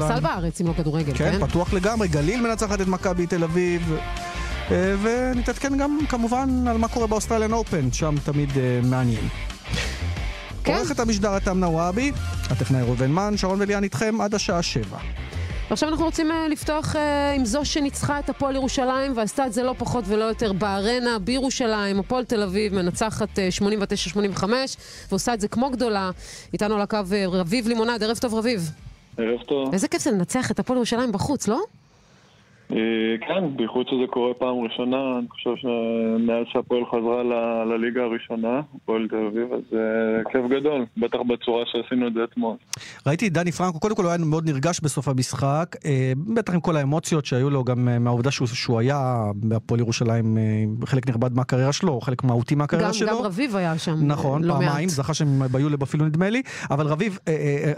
כדורסל בארץ, אם לא כדורגל, כן? כן, פתוח לגמרי. גליל מנצחת את מכבי תל אביב. אה, ונתעדכן גם כמובן על מה קורה באוסטרליאן אופן, שם תמיד אה, מעניין. כן. עורכת המשדר אתם נוואבי, הטכנאי ראובן מן, שרון וליאן איתכם עד השעה שבע. ועכשיו אנחנו רוצים אה, לפתוח אה, עם זו שניצחה את הפועל ירושלים ועשתה את זה לא פחות ולא יותר בארנה בירושלים. הפועל תל אביב מנצחת אה, 89-85 ועושה את זה כמו גדולה. איתנו על הקו אה, רביב לימונד, ערב טוב רביב. ערב טוב. איזה כיף זה לנצח את הפועל ירושלים בחוץ, לא? אה, כן, בייחוד שזה קורה פעם ראשונה, אני חושב שמאז שהפועל חזרה ל- לליגה הראשונה, הפועל תל אביב, אז אה, כיף גדול, בטח בצורה שעשינו את זה אתמול. ראיתי את דני פרנקו, קודם כל הוא היה מאוד נרגש בסוף המשחק, אה, בטח עם כל האמוציות שהיו לו, גם מהעובדה שהוא, שהוא היה בהפועל ירושלים חלק נכבד מהקריירה שלו, חלק מהותי מהקריירה גם, שלו. גם רביב היה שם נכון, לא פעמיים, מעט. זכה שהם ביולב אפילו נדמה לי, אבל רביב,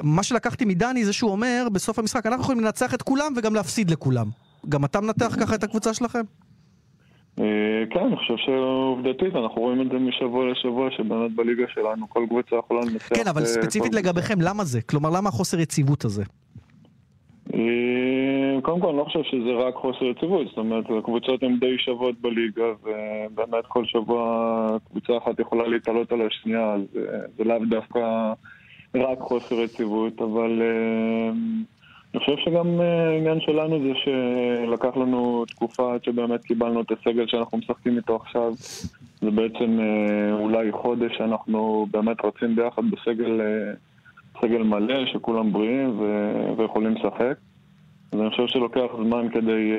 מה שלקחתי מדני זה שהוא אומר בסוף המשחק, אנחנו יכולים לנצח את כולם וגם להפסיד לכולם. גם אתה מנתח ככה את הקבוצה שלכם? אה, כן, אני חושב שעובדתית, אנחנו רואים את זה משבוע לשבוע, שבאמת בליגה שלנו כל קבוצה יכולה לנצח. כן, אבל אה, ספציפית לגביכם, למה זה? כלומר, למה החוסר יציבות הזה? אה, קודם כל, אני לא חושב שזה רק חוסר יציבות, זאת אומרת, הקבוצות הן די שוות בליגה, ובאמת כל שבוע קבוצה אחת יכולה להתעלות על השנייה, אז זה לאו דווקא רק חוסר יציבות, אבל אני חושב שגם אה, העניין שלנו זה שלקח לנו תקופה עד שבאמת קיבלנו את הסגל שאנחנו משחקים איתו עכשיו. זה בעצם אה, אולי חודש שאנחנו באמת רצים ביחד בסגל... אה, סגל מלא, שכולם בריאים ו- ויכולים לשחק. אז אני חושב שלוקח זמן כדי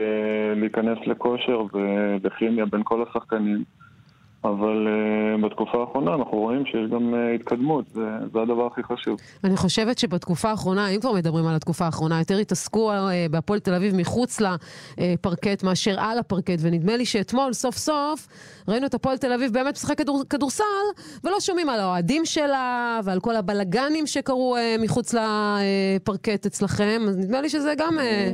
להיכנס לכושר ולכימיה בין כל השחקנים. אבל uh, בתקופה האחרונה אנחנו רואים שיש גם uh, התקדמות, זה, זה הדבר הכי חשוב. אני חושבת שבתקופה האחרונה, אם כבר מדברים על התקופה האחרונה, יותר התעסקו אה, בהפועל תל אביב מחוץ לפרקט מאשר על הפרקט, ונדמה לי שאתמול, סוף סוף, ראינו את הפועל תל אביב באמת משחק כדור, כדורסל, ולא שומעים על האוהדים שלה, ועל כל הבלגנים שקרו אה, מחוץ לפרקט אצלכם, אז נדמה לי שזה גם אה,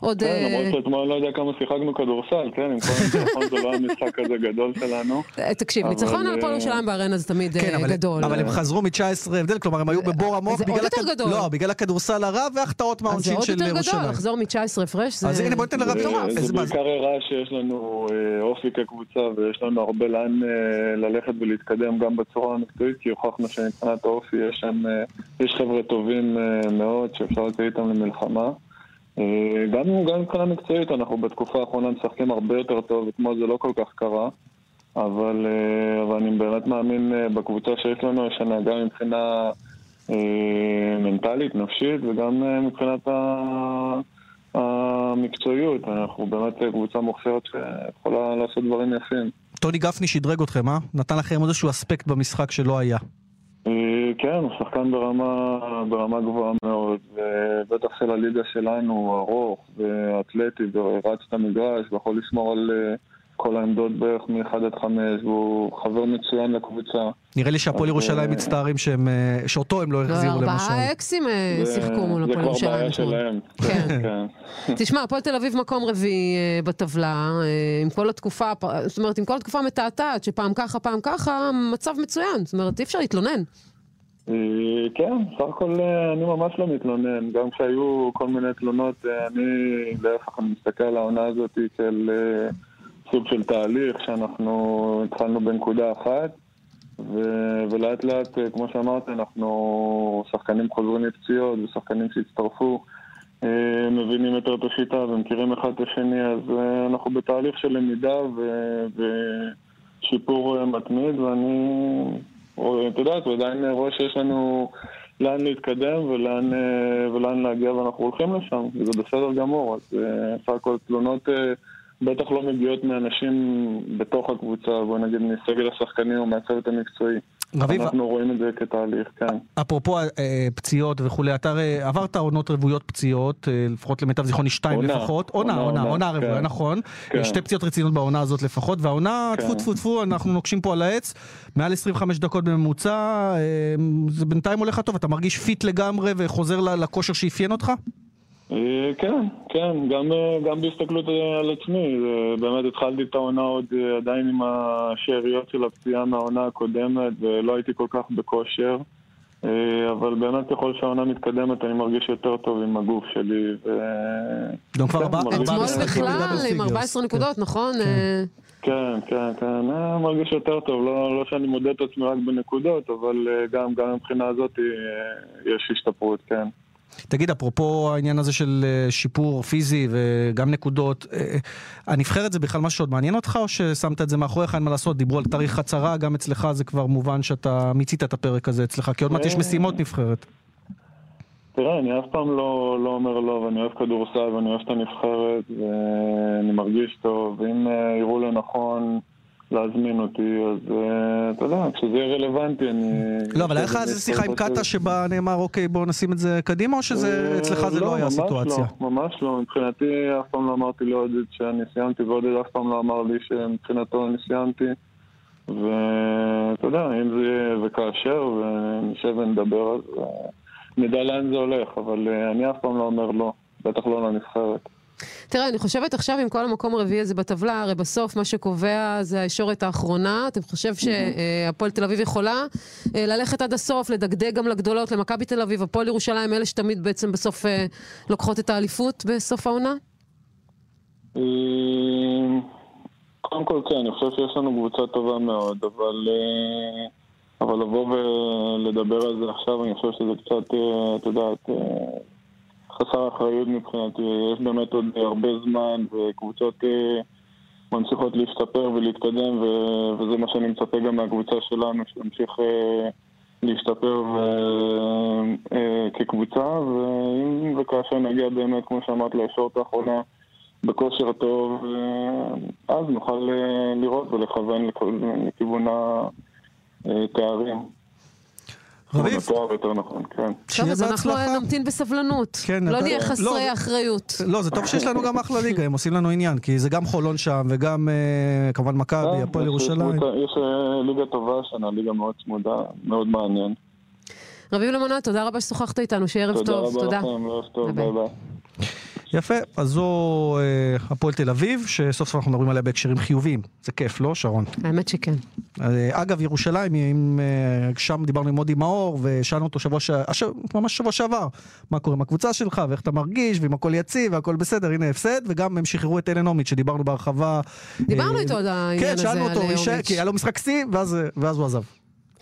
עוד... כן, למרות שאתמול לא יודע כמה שיחקנו כדורסל, כן, עם כל זה לא היה משחק כזה גדול שלנו. אה, תקשיב, ניצחון על הפועל אה, ירושלים בארנה זה תמיד כן, אה, גדול. אבל הם חזרו מ-19 הבדל, כלומר הם היו בבור עמוק זה בגלל, עוד יותר גדול. לא, בגלל הכדורסל הרע והחטאות אז זה מהעונשין עוד של יותר גדול, ירושלים. לחזור מ-19 הפרש, זה... אז הנה בוא ניתן לרב זה- מטורף. זה זה? בעיקר הראה שיש לנו אה, אופי כקבוצה ויש לנו הרבה לאן אה, ללכת ולהתקדם גם בצורה המקצועית כי הוכחנו שמבחינת האופי יש שם, אה, יש חבר'ה טובים אה, מאוד שאפשר לצאת איתם למלחמה. אה, גם, גם מבחינה מקצועית אנחנו בתקופה האחרונה משחקים הרבה יותר טוב, אתמול זה לא כל כך קרה. אבל, אה, אבל אני באמת מאמין אה, בקבוצה שיש לנו השנה, גם מבחינה אה, מנטלית, נפשית, וגם מבחינת המקצועיות. אנחנו באמת קבוצה מוכשרת שיכולה לעשות דברים יפים. טוני גפני שדרג אתכם, אה? נתן לכם איזשהו אספקט במשחק שלא היה. כן, הוא שחקן ברמה, ברמה גבוהה מאוד, ובטח של הליגה שלנו, הוא ארוך ואתלטי ורץ את המגרש ויכול לשמור על כל העמדות בערך מ-1 עד 5, והוא חבר מצוין לקבוצה. נראה לי שהפועל ירושלים אה, מצטערים שהם, אה, שאותו הם לא לא, החזירו למשל. ארבעה אקסים אה, שיחקו מול הפועל זה כבר ירושלים בעיה. שלהם. כן. כן. תשמע, הפועל תל אביב מקום רביעי בטבלה, עם כל התקופה, זאת אומרת, עם כל התקופה המתעתעת, שפעם ככה, פעם ככה, מצב מצוין. זאת אומרת, אי אפשר להתלונן. כן, סך הכל אני ממש לא מתלונן. גם כשהיו כל מיני תלונות, אני להפך, אני מסתכל על העונה הזאת אה, סוג של תהליך שאנחנו התחלנו בנקודה אחת, ו- ולאט לאט, אה, כמו שאמרתי, אנחנו שחקנים חוזרים מפציעות ושחקנים שהצטרפו. אה, מבינים יותר את השיטה ומכירים אחד את השני, אז אה, אנחנו בתהליך של למידה ו- ושיפור מתמיד, ואני, את יודעת, ועדיין רואה שיש לנו לאן להתקדם ולאן, ולאן להגיע, ואנחנו הולכים לשם, וזה בסדר גמור. אז סך הכל תלונות בטח לא מגיעות מאנשים בתוך הקבוצה, בוא נגיד מסגל השחקנים או מהצוות המקצועי. רביב, אנחנו רואים את זה כתהליך, כן. אפרופו אה, פציעות וכולי, אתה הרי עברת עונות רוויות פציעות, אה, לפחות למיטב זיכרוני שתיים עונה. לפחות. עונה, עונה, עונה, עונה, עונה רוויה, כן. נכון. כן. שתי פציעות רציניות בעונה הזאת לפחות, והעונה, כן. טפו טפו טפו, אנחנו נוקשים פה על העץ, מעל 25 דקות בממוצע, אה, זה בינתיים הולך לך טוב, אתה מרגיש פיט לגמרי וחוזר לכושר שאפיין אותך? אה, כן, כן, גם, אה, גם בהסתכלות אה, על עצמי, באמת התחלתי את העונה עוד עדיין עם השאריות של הפציעה מהעונה הקודמת ולא הייתי כל כך בכושר. אבל באמת ככל שהעונה מתקדמת אני מרגיש יותר טוב עם הגוף שלי. ו... גם כבר כן, ארבעה מרגיש- אתמול משחקים בכלל עם פיגרס. 14 נקודות, נכון? כן. כן, כן, כן, אני מרגיש יותר טוב, לא, לא שאני מודד את עצמי רק בנקודות, אבל גם, גם מבחינה הזאת יש השתפרות, כן. תגיד, אפרופו העניין הזה של אה, שיפור פיזי וגם נקודות, אה, הנבחרת זה בכלל משהו שעוד מעניין אותך, או ששמת את זה מאחוריך, אין מה לעשות, דיברו על תאריך חצרה, גם אצלך זה כבר מובן שאתה מיצית את הפרק הזה אצלך, כי עוד מעט יש אה. משימות נבחרת. תראה, אני אף פעם לא, לא אומר לא, ואני אוהב כדורסל ואני אוהב את הנבחרת, ואני מרגיש טוב, ואם אה, יראו לנכון להזמין אותי, אז אה, אתה יודע, כשזה יהיה רלוונטי, אני... לא, אבל היה לך איזה שיחה עם קאטה שבה נאמר, אוקיי, בוא נשים את זה קדימה, או שזה אה, אצלך זה לא היה ממש הסיטואציה? לא, ממש לא. מבחינתי אף פעם לא אמרתי לעודד שאני סיימתי, ועודד אף פעם לא אמר לי שמבחינתו אני סיימתי. ואתה יודע, אם זה יהיה וכאשר, ונשב ונדבר, אז אה, נדע לאן זה הולך, אבל אני אף פעם לא אומר לא, בטח לא לנבחרת. תראה, אני חושבת עכשיו עם כל המקום הרביעי הזה בטבלה, הרי בסוף מה שקובע זה הישורת האחרונה. אתה חושב שהפועל תל אביב יכולה אה, ללכת עד הסוף, לדגדג גם לגדולות, למכבי תל אביב, הפועל ירושלים, אלה שתמיד בעצם בסוף אה, לוקחות את האליפות בסוף העונה? אה, קודם כל כן, אני חושב שיש לנו קבוצה טובה מאוד, אבל, אבל לבוא ולדבר על זה עכשיו, אני חושב שזה קצת, את יודעת, חסר אחריות מבחינתי. יש באמת עוד הרבה זמן, וקבוצות אה, ממשיכות להשתפר ולהתקדם, ו- וזה מה שאני מצפה גם מהקבוצה שלנו, שתמשיך אה, להשתפר ו- אה, כקבוצה, ואם וכאשר נגיע באמת, כמו שאמרת, לישורת האחרונה, בכושר טוב, אז נוכל לראות ולכוון לכיוון התארים. רביב, יותר נכון, כן. טוב, אז אנחנו. נמתין בסבלנות. כן, לא נהיה לא, חסרי זה- אחריות. לא, זה טוב שיש לנו גם אחלה ליגה, הם עושים לנו עניין, כי זה גם חולון שם, וגם אה, כמובן מכבי, אה, הפועל יש ירושלים. יש אה, ליגה טובה השנה, ליגה מאוד צמודה, מאוד מעניין. רביב למונה, תודה רבה ששוחחת איתנו, שיהיה ערב תודה טוב. רבה תודה. לכם, ערב טוב, ביי. ביי. יפה, אז זו אה, הפועל תל אביב, שסוף סוף אנחנו מדברים עליה בהקשרים חיוביים. זה כיף, לא, שרון? האמת שכן. אה, אגב, ירושלים, אם, אה, שם דיברנו עם מודי מאור, ושאלנו אותו שבוע, ש... הש... ממש שבוע שעבר, מה קורה עם הקבוצה שלך, ואיך אתה מרגיש, ואם הכל יציב, והכל בסדר, הנה הפסד, וגם הם שחררו את אלן הומיץ', שדיברנו בהרחבה. דיברנו אה, איתו על העניין כן, הזה, שאלנו על אותו, יישאר, הומיץ'. כי היה לו משחק שיא, ואז, ואז הוא עזב.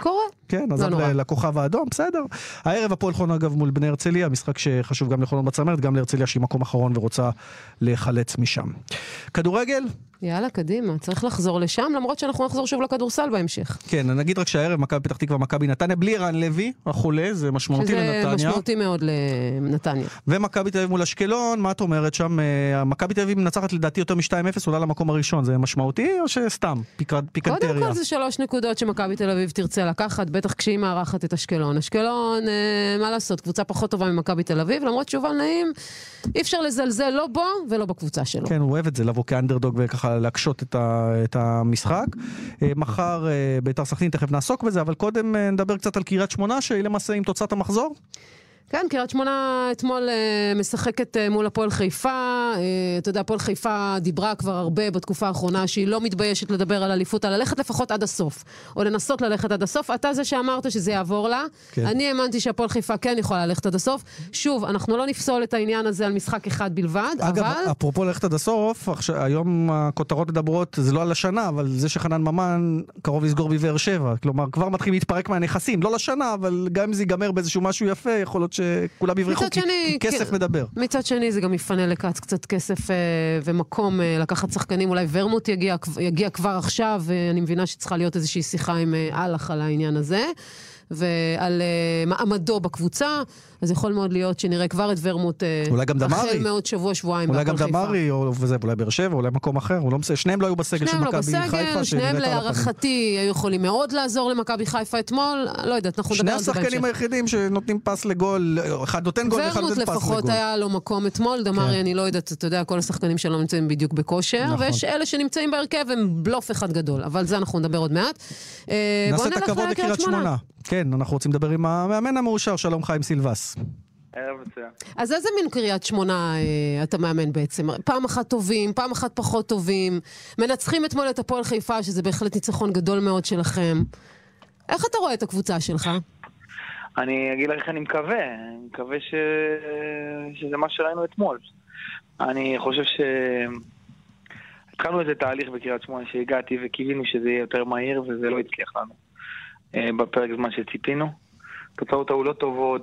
קורה. כן, עזב נורא. ל- לכוכב האדום, בסדר. הערב הפועל חולון אגב מול בני הרצליה, משחק שחשוב גם לחולון בצמרת, גם להרצליה שהיא מקום אחרון ורוצה להיחלץ משם. כדורגל? יאללה, קדימה, צריך לחזור לשם, למרות שאנחנו נחזור שוב לכדורסל בהמשך. כן, נגיד רק שהערב מכבי פתח תקווה, מכבי נתניה, בלי ערן לוי, החולה, זה משמעותי שזה לנתניה. משמעותי מאוד לנתניה. ומכבי תל אביב מול אשקלון, מה את אומרת שם? אה, מכבי תל אביב מנצחת לדעתי יותר מ-2-0, עולה למקום הראשון, זה משמעותי או שסתם פיקנטריה? קודם כל זה שלוש נקודות שמכבי תל אביב תרצה לקחת, בטח כשהיא מארחת את אשקלון. אשקלון, אה, מה לעשות, קבוצה פחות טובה ממכבי תל אביב, למרות שובל נעים, אי אפשר לזלזל לא בו ולא בקבוצה שלו. כן, הוא אוהב את זה, לבוא כאנדרדוג וככה להקשות את, ה, את המשחק. אה, מחר אה, ביתר סכנין, תכף נעסוק בזה, אבל קודם אה, נדבר קצת על קריית שמונה, שהיא למעשה עם תוצאת המחזור. כן, קריית שמונה אתמול אה, משחקת אה, מול הפועל חיפה. אה, אתה יודע, הפועל חיפה דיברה כבר הרבה בתקופה האחרונה שהיא לא מתביישת לדבר על אליפות, על ללכת לפחות עד הסוף. או לנסות ללכת עד הסוף. אתה זה שאמרת שזה יעבור לה. כן. אני האמנתי שהפועל חיפה כן יכולה ללכת עד הסוף. שוב, אנחנו לא נפסול את העניין הזה על משחק אחד בלבד, אגב, אבל... אפרופו ללכת עד הסוף, עכשיו, היום הכותרות מדברות, זה לא על השנה, אבל זה שחנן ממן קרוב לסגור בבאר שבע. כלומר, כבר מתחילים להתפרק מהנכסים, לא לשנה, אבל גם אם זה ייגמר באיזשהו משהו יפה, יכול להיות שכולם יברחו, כי, שני, כסף כן. מדבר. מצד שני, זה גם יפנה לכץ קצת כסף אה, ומקום אה, לקחת שחקנים. אולי ורמוט יגיע, יגיע כבר עכשיו, ואני מבינה שצריכה להיות איזושהי שיחה עם אה, אהלך על העניין הזה. ועל אה, מעמדו בקבוצה, אז יכול מאוד להיות שנראה כבר את ורמוט אה. החל מעוד שבוע, שבועיים אולי גם. דמרי, או וזה, אולי באר שבע, אולי מקום אחר, לא בסדר. שניהם לא היו בסגל של שניהם לא מכבי בסגל, חיפה, שניהם שנראית על הפנים. להערכתי היו יכולים מאוד לעזור למכבי חיפה אתמול, לא יודעת, אנחנו שני נדבר על זה בהמשך. השחקנים היחידים שנותנים פס לגול, אחד נותן גול ואחד ורמוט נותן פס לפחות לגול. היה לו מקום אתמול, דמרי, כן. אני לא יודעת, אתה יודע, כל השחקנים שלו נמצאים בדיוק בכושר, נכון. ויש אלה שנמצאים בהרכב הם בלוף אחד גדול, אבל זה אנחנו נדבר עוד מעט. אה, נעשה את הכבוד לקריית שמונה. כן, אנחנו רוצים לדבר עם המאמן המאושר, שלום חיים סילבס. ערב מצוין. אז איזה מין קריית שמונה אה, אתה מאמן בעצם? פעם אחת טובים, פעם אחת פחות טובים, מנצחים אתמול את הפועל חיפה, שזה בהחלט ניצחון גדול מאוד שלכם. איך אתה רואה את הקבוצה שלך? אני אגיד לך איך אני מקווה, אני מקווה ש... שזה מה שראינו אתמול. אני חושב ש... התחלנו איזה תהליך בקריית שמונה שהגעתי וקיווינו שזה יהיה יותר מהיר וזה לא הצליח לנו אה, בפרק זמן שציפינו. תוצאות היו לא טובות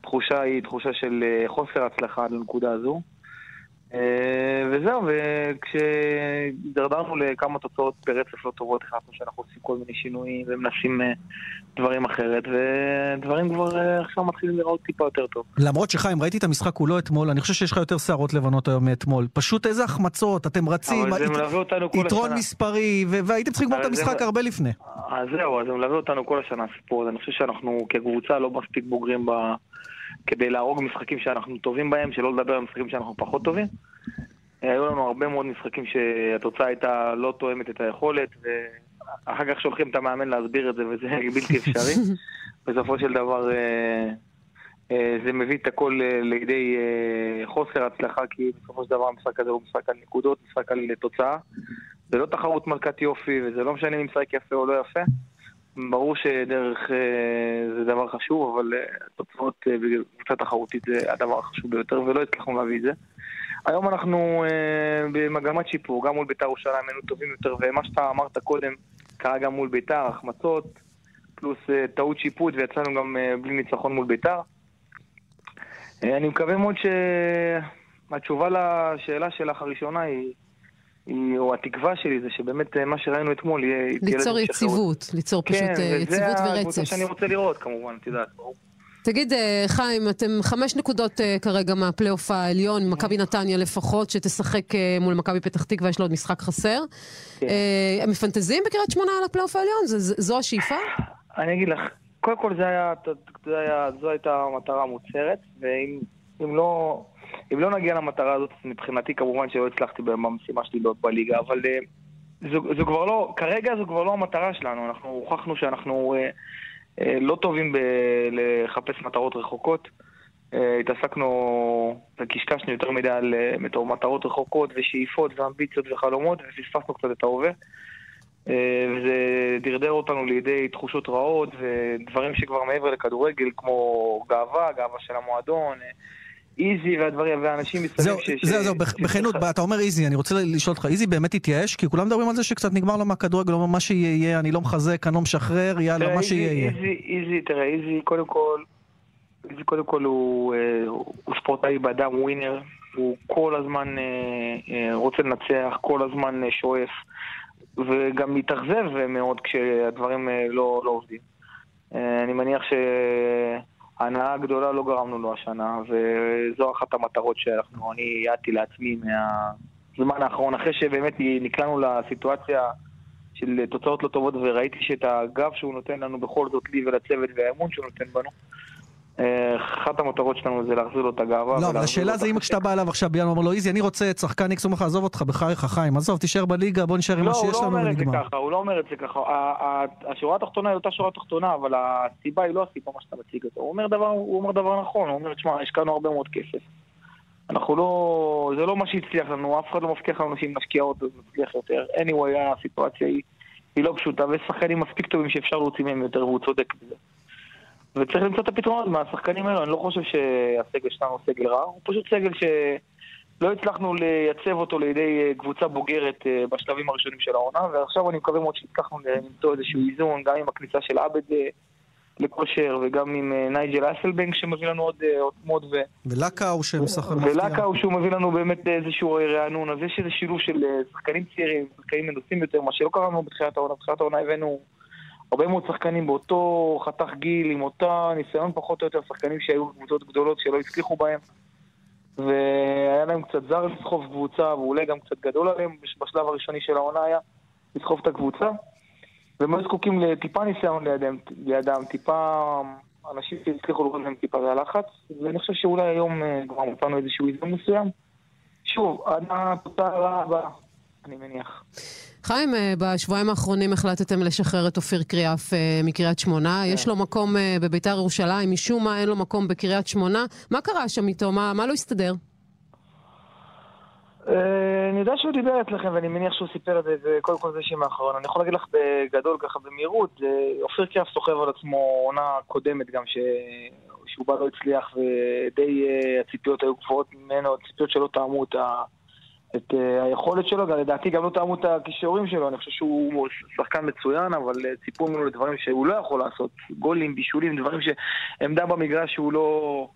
ותחושה היא תחושה של אה, חוסר הצלחה לנקודה הזו. אה, וזהו, וכשהידרדרנו לכמה תוצאות ברצף לא טובות, החלטנו שאנחנו עושים כל מיני שינויים ומנסים אה, דברים אחרת, ודברים כבר אה, עכשיו מתחילים לראות טיפה יותר טוב. למרות שחיים, ראיתי את המשחק כולו אתמול, אני חושב שיש לך יותר שערות לבנות היום מאתמול. פשוט איזה החמצות, אתם רצים, אבל זה מלווה אותנו כל יתרון השנה. מספרי, והייתם צריכים לגמור את המשחק הרבה לפני. אז זהו, אז זה מלווה אותנו כל השנה הסיפור הזה. אני חושב שאנחנו כקבוצה לא מספיק בוגרים ב... כדי להרוג משחקים שאנחנו טובים בהם, שלא לדבר על משחקים שאנחנו פחות טובים. אה, היו לנו הרבה מאוד משחקים שהתוצאה הייתה לא תואמת את היכולת, ואחר כך שולחים את המאמן להסביר את זה, וזה בלתי אפשרי. בסופו של דבר אה, אה, זה מביא את הכל לידי חוסר הצלחה, כי בסופו של דבר המשחק הזה הוא משחק על נקודות, משחק על תוצאה. זה לא תחרות מלכת יופי, וזה לא משנה אם משחק יפה או לא יפה. ברור שדרך אה, זה דבר חשוב, אבל אה, תוצאות אה, בקבוצה תחרותית זה הדבר החשוב ביותר, ולא הצלחנו להביא את זה. היום אנחנו במגמת שיפור, גם מול בית"ר ירושלים היינו טובים יותר, ומה שאתה אמרת קודם, קרה גם מול בית"ר, החמצות, פלוס טעות שיפוט, ויצאנו גם בלי ניצחון מול בית"ר. אני מקווה מאוד שהתשובה לשאלה שלך הראשונה היא, היא, או התקווה שלי, זה שבאמת אה, מה שראינו אתמול יהיה... ליצור. יציבות, ליצור פשוט כן, יציבות וזה הקבוצה ורצף. שאני רוצה לראות כמובן, את יודעת. תגיד, אה, חיים, אתם חמש נקודות כרגע מהפלייאוף העליון, מכבי נתניה לפחות, שתשחק מול מכבי פתח תקווה, יש לו עוד משחק חסר. כן. הם מפנטזים בקריית שמונה על הפלייאוף העליון? זו השאיפה? אני אגיד לך, קודם כל זה היה, זה היה, זו הייתה המטרה המוצהרת, ואם אם לא, אם לא נגיע למטרה הזאת, מבחינתי כמובן שלא הצלחתי במשימה שלי בליגה, אבל אה, זו, זו כבר לא, כרגע זו כבר לא המטרה שלנו, אנחנו הוכחנו שאנחנו אה, אה, לא טובים בלחפש מטרות רחוקות. אה, התעסקנו וקשקשנו יותר מדי על מטר- מטרות רחוקות ושאיפות ואמביציות וחלומות, ופספסנו קצת את ההווה. וזה דרדר אותנו לידי תחושות רעות ודברים שכבר מעבר לכדורגל, כמו גאווה, גאווה של המועדון, איזי והדברים, ואנשים מסביב זהו, ש... ש- זהו, זהו, ש- בכנות, ש- אתה אומר איזי, אני רוצה לשאול אותך, איזי באמת התייאש? כי כולם מדברים על זה שקצת נגמר לו מהכדורגל, הוא אומר מה שיהיה יהיה, אני לא מחזק, אני לא משחרר, יאללה, מה שיהיה יהיה. איזי, איזי, תראה, איזי קודם כל, איזי קודם כל הוא, אה, הוא ספורטאי באדם ווינר, הוא כל הזמן אה, אה, רוצה לנצח, כל הזמן שואף, וגם מתאכזב מאוד כשהדברים לא, לא עובדים. אני מניח שההנאה הגדולה לא גרמנו לו השנה, וזו אחת המטרות שאנחנו, אני יעדתי לעצמי מהזמן האחרון, אחרי שבאמת נקלענו לסיטואציה של תוצאות לא טובות, וראיתי שאת הגב שהוא נותן לנו בכל זאת, לי ולצוות, והאמון שהוא נותן בנו, אחת המטרות שלנו זה להחזיר לו את הגאווה. לא, אבל השאלה זה אם. כשאתה בא אליו עכשיו בינואר, אומר לו איזי, אני רוצה את שחקן איקס, הוא אומר לך, עזוב אותך, בחייך חיים, עזוב, תישאר בליגה, בוא נשאר עם לא, מה הוא שיש לא לנו אומר את זה ונגמר. ככה, הוא לא אומר את זה ככה. השורה התחתונה היא אותה שורה תחתונה, אבל הסיבה היא לא הסיבה מה שאתה מציג אותו. הוא אומר דבר, הוא אומר דבר נכון, הוא אומר, תשמע, השקענו הרבה מאוד כסף. אנחנו לא... זה לא מה שהצליח לנו, אף אחד לא מבטיח לנו שאם נשקיע עוד אז נצליח יותר. anyway, הסיטואציה היא, היא לא פשוטה, ויש שחקנים מספיק טובים שאפשר להוציא מהם יותר, והוא צודק בזה. וצריך למצוא את הפתרונות מהשחקנים האלו, אני לא חושב שהסגל שלנו הוא סגל רע, הוא פשוט סגל שלא הצלחנו לייצב אותו לידי אה, קבוצה בוגרת אה, בשלבים הראשונים של העונה, ועכשיו אני מקווה מאוד שהצלחנו למצוא איזשהו איזון, גם עם הכניסה של עבד אה, לכושר, וגם עם נייג'ל אסלבנק שמביא לנו עוד עוצמות, ו... ולקאו שמשחק מפתיע. ולקאו שהוא מביא לנו באמת איזשהו רענון, אז יש איזה שילוב של שחקנים צעירים, שחקנים מנוסים יותר, מה שלא קרה לנו בתחילת העונה. בתחילת העונה הבאנו הרבה מאוד שחקנים באותו חתך גיל, עם אותה ניסיון פחות או יותר, שחקנים שהיו בקבוצות גדולות שלא הצליחו בהם. והיה להם קצת זר לסחוב קבוצה, ואולי גם קצת גדול עליהם בשלב הראשוני של העונה היה לסחוב את הקבוצה. והם היו זקוקים לטיפה ניסיון לידם, לידם טיפה אנשים שהצליחו להוריד להם טיפה מהלחץ, ואני חושב שאולי היום אה, כבר מצאנו איזשהו איזון מסוים. שוב, התוצאה הבאה, אני מניח. חיים, אה, בשבועיים האחרונים החלטתם לשחרר את אופיר קריאף אה, מקריית שמונה. כן. יש לו מקום אה, בביתר ירושלים, משום מה אין לו מקום בקריית שמונה. מה קרה שם איתו? מה מה לא הסתדר? אני יודע שהוא דיבר אצלכם, ואני מניח שהוא סיפר את זה, וקודם כל זה שמאחרון. אני יכול להגיד לך בגדול, ככה במהירות, אופיר קריאף סוחב על עצמו עונה קודמת גם, ש... שהוא בא לא הצליח, ודי הציפיות היו גבוהות ממנו, הציפיות שלא טעמו את ה... את uh, היכולת שלו, ולדעתי גם לא טעמו את הכישורים שלו, אני חושב שהוא שחקן מצוין, אבל uh, ציפו ממנו לדברים שהוא לא יכול לעשות, גולים, בישולים, דברים שעמדה במגרש שהוא לא,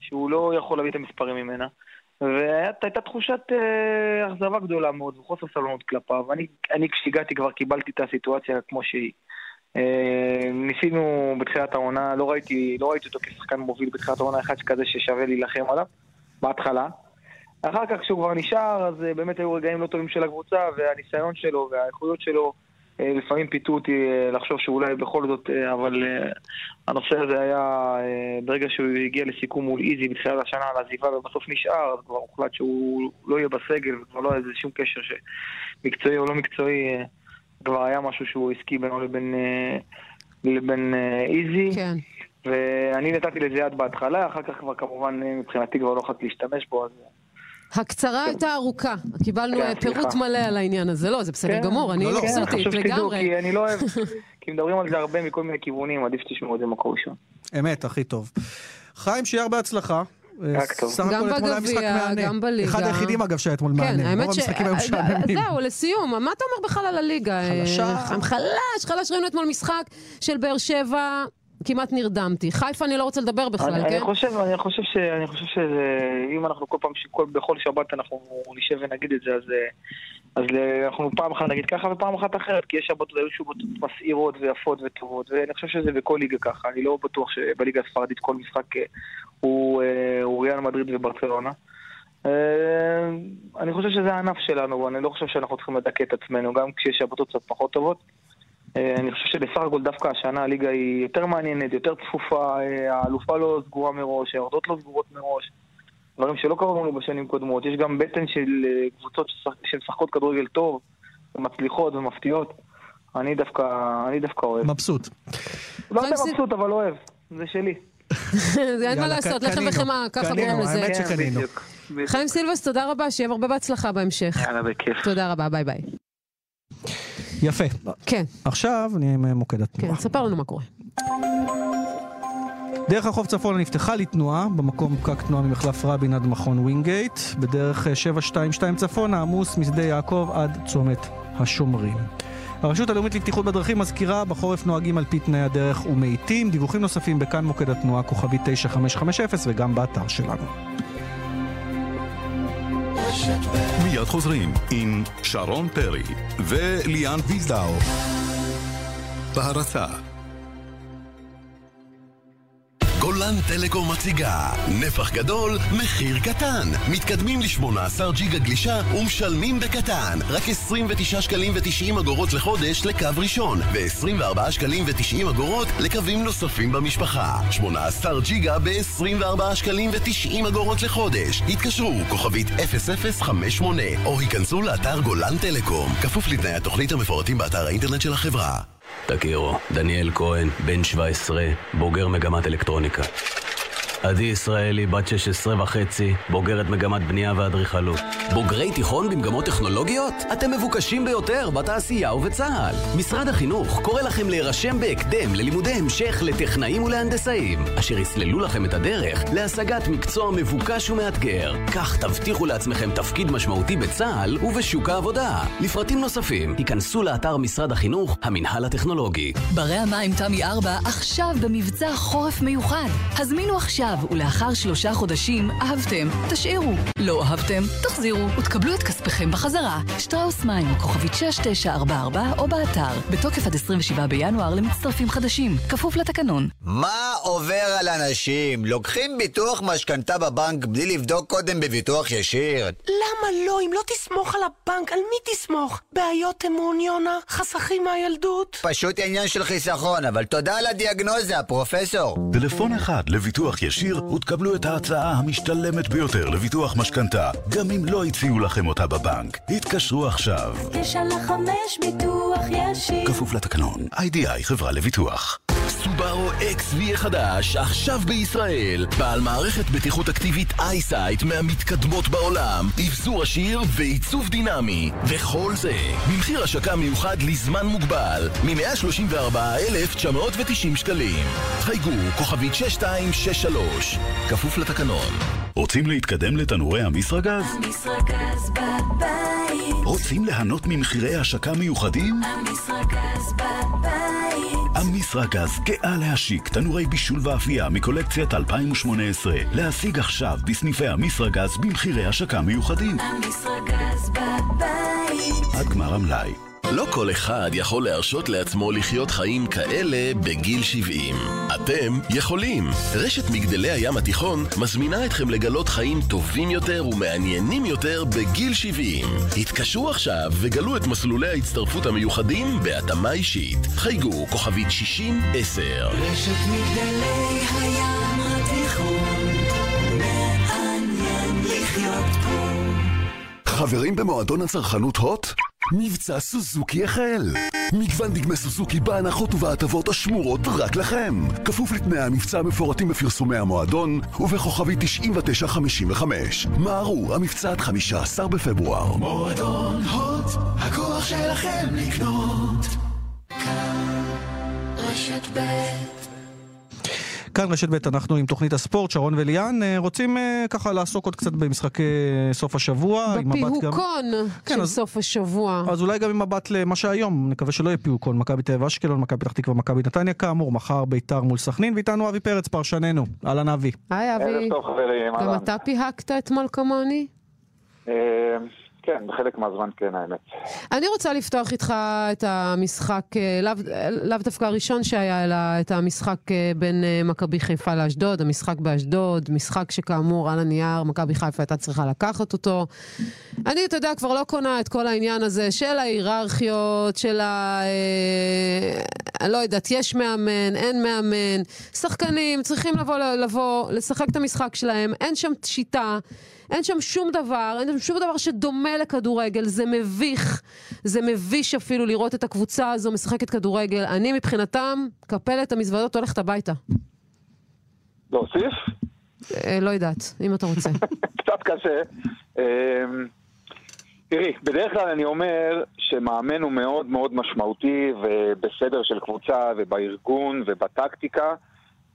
שהוא לא יכול להביא את המספרים ממנה. והייתה תחושת uh, אכזבה גדולה מאוד וחוסר סבלנות כלפיו. אני כשהגעתי כבר קיבלתי את הסיטואציה כמו שהיא. Uh, ניסינו בתחילת העונה, לא ראיתי, לא ראיתי אותו כשחקן מוביל בתחילת העונה אחד כזה ששווה להילחם עליו, בהתחלה. אחר כך כשהוא כבר נשאר, אז uh, באמת היו רגעים לא טובים של הקבוצה, והניסיון שלו והאיכויות שלו uh, לפעמים פיתו אותי uh, לחשוב שאולי בכל זאת, אבל הנושא הזה היה, ברגע שהוא הגיע לסיכום מול איזי בתחילת השנה על עזיבה ובסוף נשאר, אז כבר הוחלט שהוא לא יהיה בסגל, וכבר לא היה איזה שום קשר שמקצועי או לא מקצועי, כבר היה משהו שהוא הסכים בינו לבין, לבין איזי. כן. ואני נתתי לזה יד בהתחלה, אחר כך כבר כמובן מבחינתי כבר לא יכולתי להשתמש בו, אז... הקצרה הייתה ארוכה, קיבלנו כן, פירוט סליחה. מלא על העניין הזה. לא, זה בסדר כן. גמור, אני לא, לא, מבסוטית חשוב שתדעו, לגמרי. כי אני לא אוהב, כי מדברים על זה הרבה מכל מיני כיוונים, עדיף שתשמעו את זה במקור ראשון. אמת, הכי טוב. חיים, שיהיה הרבה הצלחה. סך גם בגביע. גם בליגה. אחד היחידים אגב שהיה אתמול כן, מהנה. האמת ש... אה. זהו, לסיום, מה אתה אומר בכלל על הליגה? חלשה. אה, חלש, חלש, ראינו אתמול משחק של באר שבע, כמעט נרדמתי. חיפה אני לא רוצה לדבר בכלל, אני, כן? אני חושב, אני חושב ש... אני חושב שזה... אם אנחנו כל פעם, שכל, בכל שבת אנחנו נשב ונגיד את זה, אז, אה, אז אה, אנחנו פעם אחת נגיד ככה ופעם אחת אחרת, כי יש שבתות, היו שבתות מסעירות ויפות וטובות, ואני חושב שזה בכל ליגה ככה. אני לא בטוח שבליגה הספרדית כל משחק אה, הוא, הוא ריאל מדריד וברצלונה. אני חושב שזה הענף שלנו, ואני לא חושב שאנחנו צריכים לדכא את עצמנו, גם כשיש שבתות קצת פחות טובות. אה, אני חושב שבסך הכל דווקא השנה הליגה היא יותר מעניינת, יותר צפופה, אה, האלופה לא סגורה מראש, היורדות לא סגורות מראש. דברים שלא קרו לנו בשנים קודמות. יש גם בטן של אה, קבוצות שמשחקות כדורגל טוב, ומצליחות ומפתיעות. אני דווקא, אני דווקא אוהב. מבסוט. לא יודע מבסוט, אבל אוהב. זה שלי. זה אין מה לעשות, לחם. וחמאה, ככה קוראים לזה. האמת כן, שקנינו. חיים סילבס, תודה רבה, שיהיה הרבה בהצלחה בהמשך. יאללה, בכיף. תודה רבה, ביי ביי. יפה. כן, עכשיו נהיה עם מוקד כן, התנועה. ספר לנו מה קורה. דרך החוף צפונה נפתחה לתנועה, במקום פקק תנועה ממחלף רבין עד מכון ווינגייט. בדרך אה, 722 צפונה עמוס משדה יעקב עד צומת השומרים. הרשות הלאומית לבטיחות בדרכים מזכירה, בחורף נוהגים על פי תנאי הדרך ומאיטים. דיווחים נוספים בכאן מוקד התנועה, כוכבי 9550 וגם באתר שלנו. מיד חוזרים עם שרון פרי וליאן ויזדאו. בהרצה גולן טלקום מציגה נפח גדול, מחיר קטן. מתקדמים ל-18 ג'יגה גלישה ומשלמים בקטן. רק 29 שקלים ו-90 אגורות לחודש לקו ראשון, ו-24 שקלים ו-90 אגורות לקווים נוספים במשפחה. 18 ג'יגה ב-24 שקלים ו-90 אגורות לחודש. התקשרו, כוכבית 0058, או היכנסו לאתר גולן טלקום. כפוף לתנאי התוכנית המפורטים באתר האינטרנט של החברה. תכירו, דניאל כהן, בן 17, בוגר מגמת אלקטרוניקה. עדי ישראלי, בת 16 וחצי, בוגרת מגמת בנייה ואדריכלות. בוגרי תיכון במגמות טכנולוגיות? אתם מבוקשים ביותר בתעשייה ובצה"ל. משרד החינוך קורא לכם להירשם בהקדם ללימודי המשך לטכנאים ולהנדסאים, אשר יסללו לכם את הדרך להשגת מקצוע מבוקש ומאתגר. כך תבטיחו לעצמכם תפקיד משמעותי בצה"ל ובשוק העבודה. לפרטים נוספים, היכנסו לאתר משרד החינוך, המינהל הטכנולוגי. ברי המים תמי 4 עכשיו במבצע חורף מיוחד. הזמינו עכשיו, ולאחר שלושה חודשים, אהבתם, תשאירו. לא אהבתם, תחזירו, ותקבלו את כספיכם בחזרה. שטראוס מים, כוכבית 6944 או באתר. בתוקף עד 27 בינואר למצטרפים חדשים. כפוף לתקנון. מה עובר על אנשים? לוקחים ביטוח משכנתה בבנק בלי לבדוק קודם בביטוח ישיר? למה לא? אם לא תסמוך על הבנק, על מי תסמוך? בעיות אמון, יונה? חסכים מהילדות? פשוט עניין של חיסכון, אבל תודה על הדיאגנוזה, פרופסור. טלפון אחד לביטוח ישיר ותקבלו את ההצעה המשתלמת ביותר לביטוח משכנתה, גם אם לא הציעו לכם אותה בבנק. התקשרו עכשיו. תשע לחמש ביטוח ישיר. כפוף לתקנון, איי-די-איי חברה לביטוח. סובארו XV החדש, עכשיו בישראל. בעל מערכת בטיחות אקטיבית אייסייט מהמתקדמות בעולם, אבזור עשיר ועיצוב דינמי. וכל זה, במחיר השקה מיוחד לזמן מוגבל, מ-134,990 שקלים. חייגו, כוכבית 6263, כפוף לתקנון. רוצים להתקדם לתנורי המסרגז? המסרגז בבית. רוצים ליהנות ממחירי השקה מיוחדים? המסרגז בבית. המסרגז גאה להשיק תנורי בישול ואפייה מקולקציית 2018 להשיג עכשיו בסניפי המסרגז במחירי השקה מיוחדים. המסרגז בבית. עד גמר המלאי לא כל אחד יכול להרשות לעצמו לחיות חיים כאלה בגיל 70. אתם יכולים. רשת מגדלי הים התיכון מזמינה אתכם לגלות חיים טובים יותר ומעניינים יותר בגיל 70. התקשרו עכשיו וגלו את מסלולי ההצטרפות המיוחדים בהתאמה אישית. חייגו כוכבית 60-10. רשת מגדלי הים התיכון. מעניין לחיות פה. חברים במועדון הצרכנות הוט? מבצע סוזוקי החל! מגוון דגמי סוזוקי בהנחות ובהטבות השמורות רק לכם! כפוף לתנאי המבצע המפורטים בפרסומי המועדון ובכוכבי 9955. מהרו, המבצע עד 15 בפברואר. מועדון הוט, הכוח שלכם לקנות. כאן רשת ב' כאן רשת ב', אנחנו עם תוכנית הספורט, שרון וליאן, אה, רוצים אה, ככה לעסוק עוד קצת במשחקי סוף השבוע. גם- בפיהוקון כן, של אז- סוף השבוע. אז אולי גם עם מבט למה שהיום, נקווה שלא יהיה פיוקון, מכבי תל אביב אשקלון, מכבי פתח תקווה, מכבי נתניה כאמור, מחר ביתר מול סכנין, ואיתנו אבי פרץ, פרשננו. אהלן אבי. היי אבי. ערב טוב חברים, גם אהלן. אתה פיהקת אתמול כמוני? כן, בחלק מהזמן כן האמת. אני רוצה לפתוח איתך את המשחק, אה, לאו לאו דווקא הראשון שהיה, אלא את המשחק אה, בין מכבי חיפה לאשדוד, המשחק באשדוד, משחק שכאמור על הנייר, מכבי חיפה הייתה צריכה לקחת אותו. אני, אתה יודע, כבר לא קונה את כל העניין הזה של ההיררכיות, של ה... אני לא יודעת, יש מאמן, אין מאמן. שחקנים צריכים לבוא, לבוא, לשחק את המשחק שלהם, אין שם שיטה. אין שם שום דבר, אין שם שום דבר שדומה לכדורגל, זה מביך, זה מביש אפילו לראות את הקבוצה הזו משחקת כדורגל. אני מבחינתם, קפלת המזוודות הולכת הביתה. להוסיף? אה, לא יודעת, אם אתה רוצה. קצת קשה. אמ, תראי, בדרך כלל אני אומר שמאמן הוא מאוד מאוד משמעותי ובסדר של קבוצה ובארגון ובטקטיקה.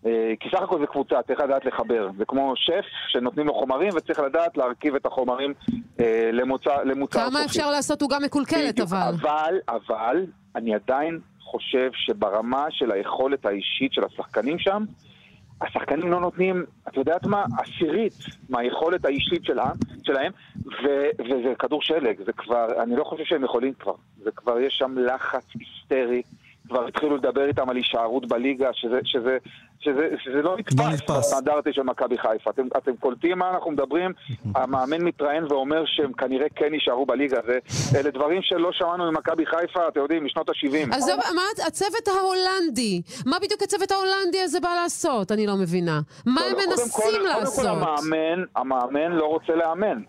אה, כי סך הכל זה קבוצה, צריך לדעת לחבר. זה כמו שף שנותנים לו חומרים וצריך לדעת להרכיב את החומרים אה, למוצר, למוצר כמה אפשר לעשות גם מקולקלת, אבל. אבל, אבל, אני עדיין חושב שברמה של היכולת האישית של השחקנים שם, השחקנים לא נותנים, את יודעת מה, עשירית מהיכולת האישית שלה, שלהם, ו, וזה כדור שלג, זה כבר, אני לא חושב שהם יכולים כבר, זה כבר, יש שם לחץ היסטרי, כבר התחילו לדבר איתם על הישארות בליגה, שזה, שזה, שזה, שזה לא נתפס. בסטנדרטי של מכבי חיפה. אתם, אתם קולטים מה אנחנו מדברים? המאמן מתראיין ואומר שהם כנראה כן יישארו בליגה. זה, אלה דברים שלא שמענו ממכבי חיפה, אתם יודעים, משנות ה-70. אז מה הצוות ההולנדי? מה בדיוק הצוות ההולנדי הזה בא לעשות? אני לא מבינה. מה הם מנסים לעשות? קודם כל המאמן, המאמן לא רוצה לאמן.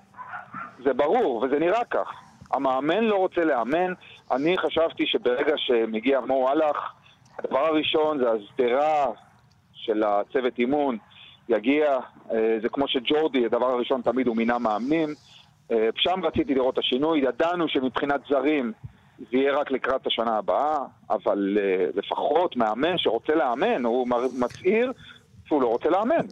זה ברור, וזה נראה כך. המאמן לא רוצה לאמן. אני חשבתי שברגע שמגיע מו הלך, הדבר הראשון זה השדרה של הצוות אימון. יגיע, אה, זה כמו שג'ורדי, הדבר הראשון תמיד הוא מינה מאמנים. אה, שם רציתי לראות את השינוי. ידענו שמבחינת זרים זה יהיה רק לקראת השנה הבאה, אבל אה, לפחות מאמן שרוצה לאמן, הוא מצהיר שהוא לא רוצה לאמן.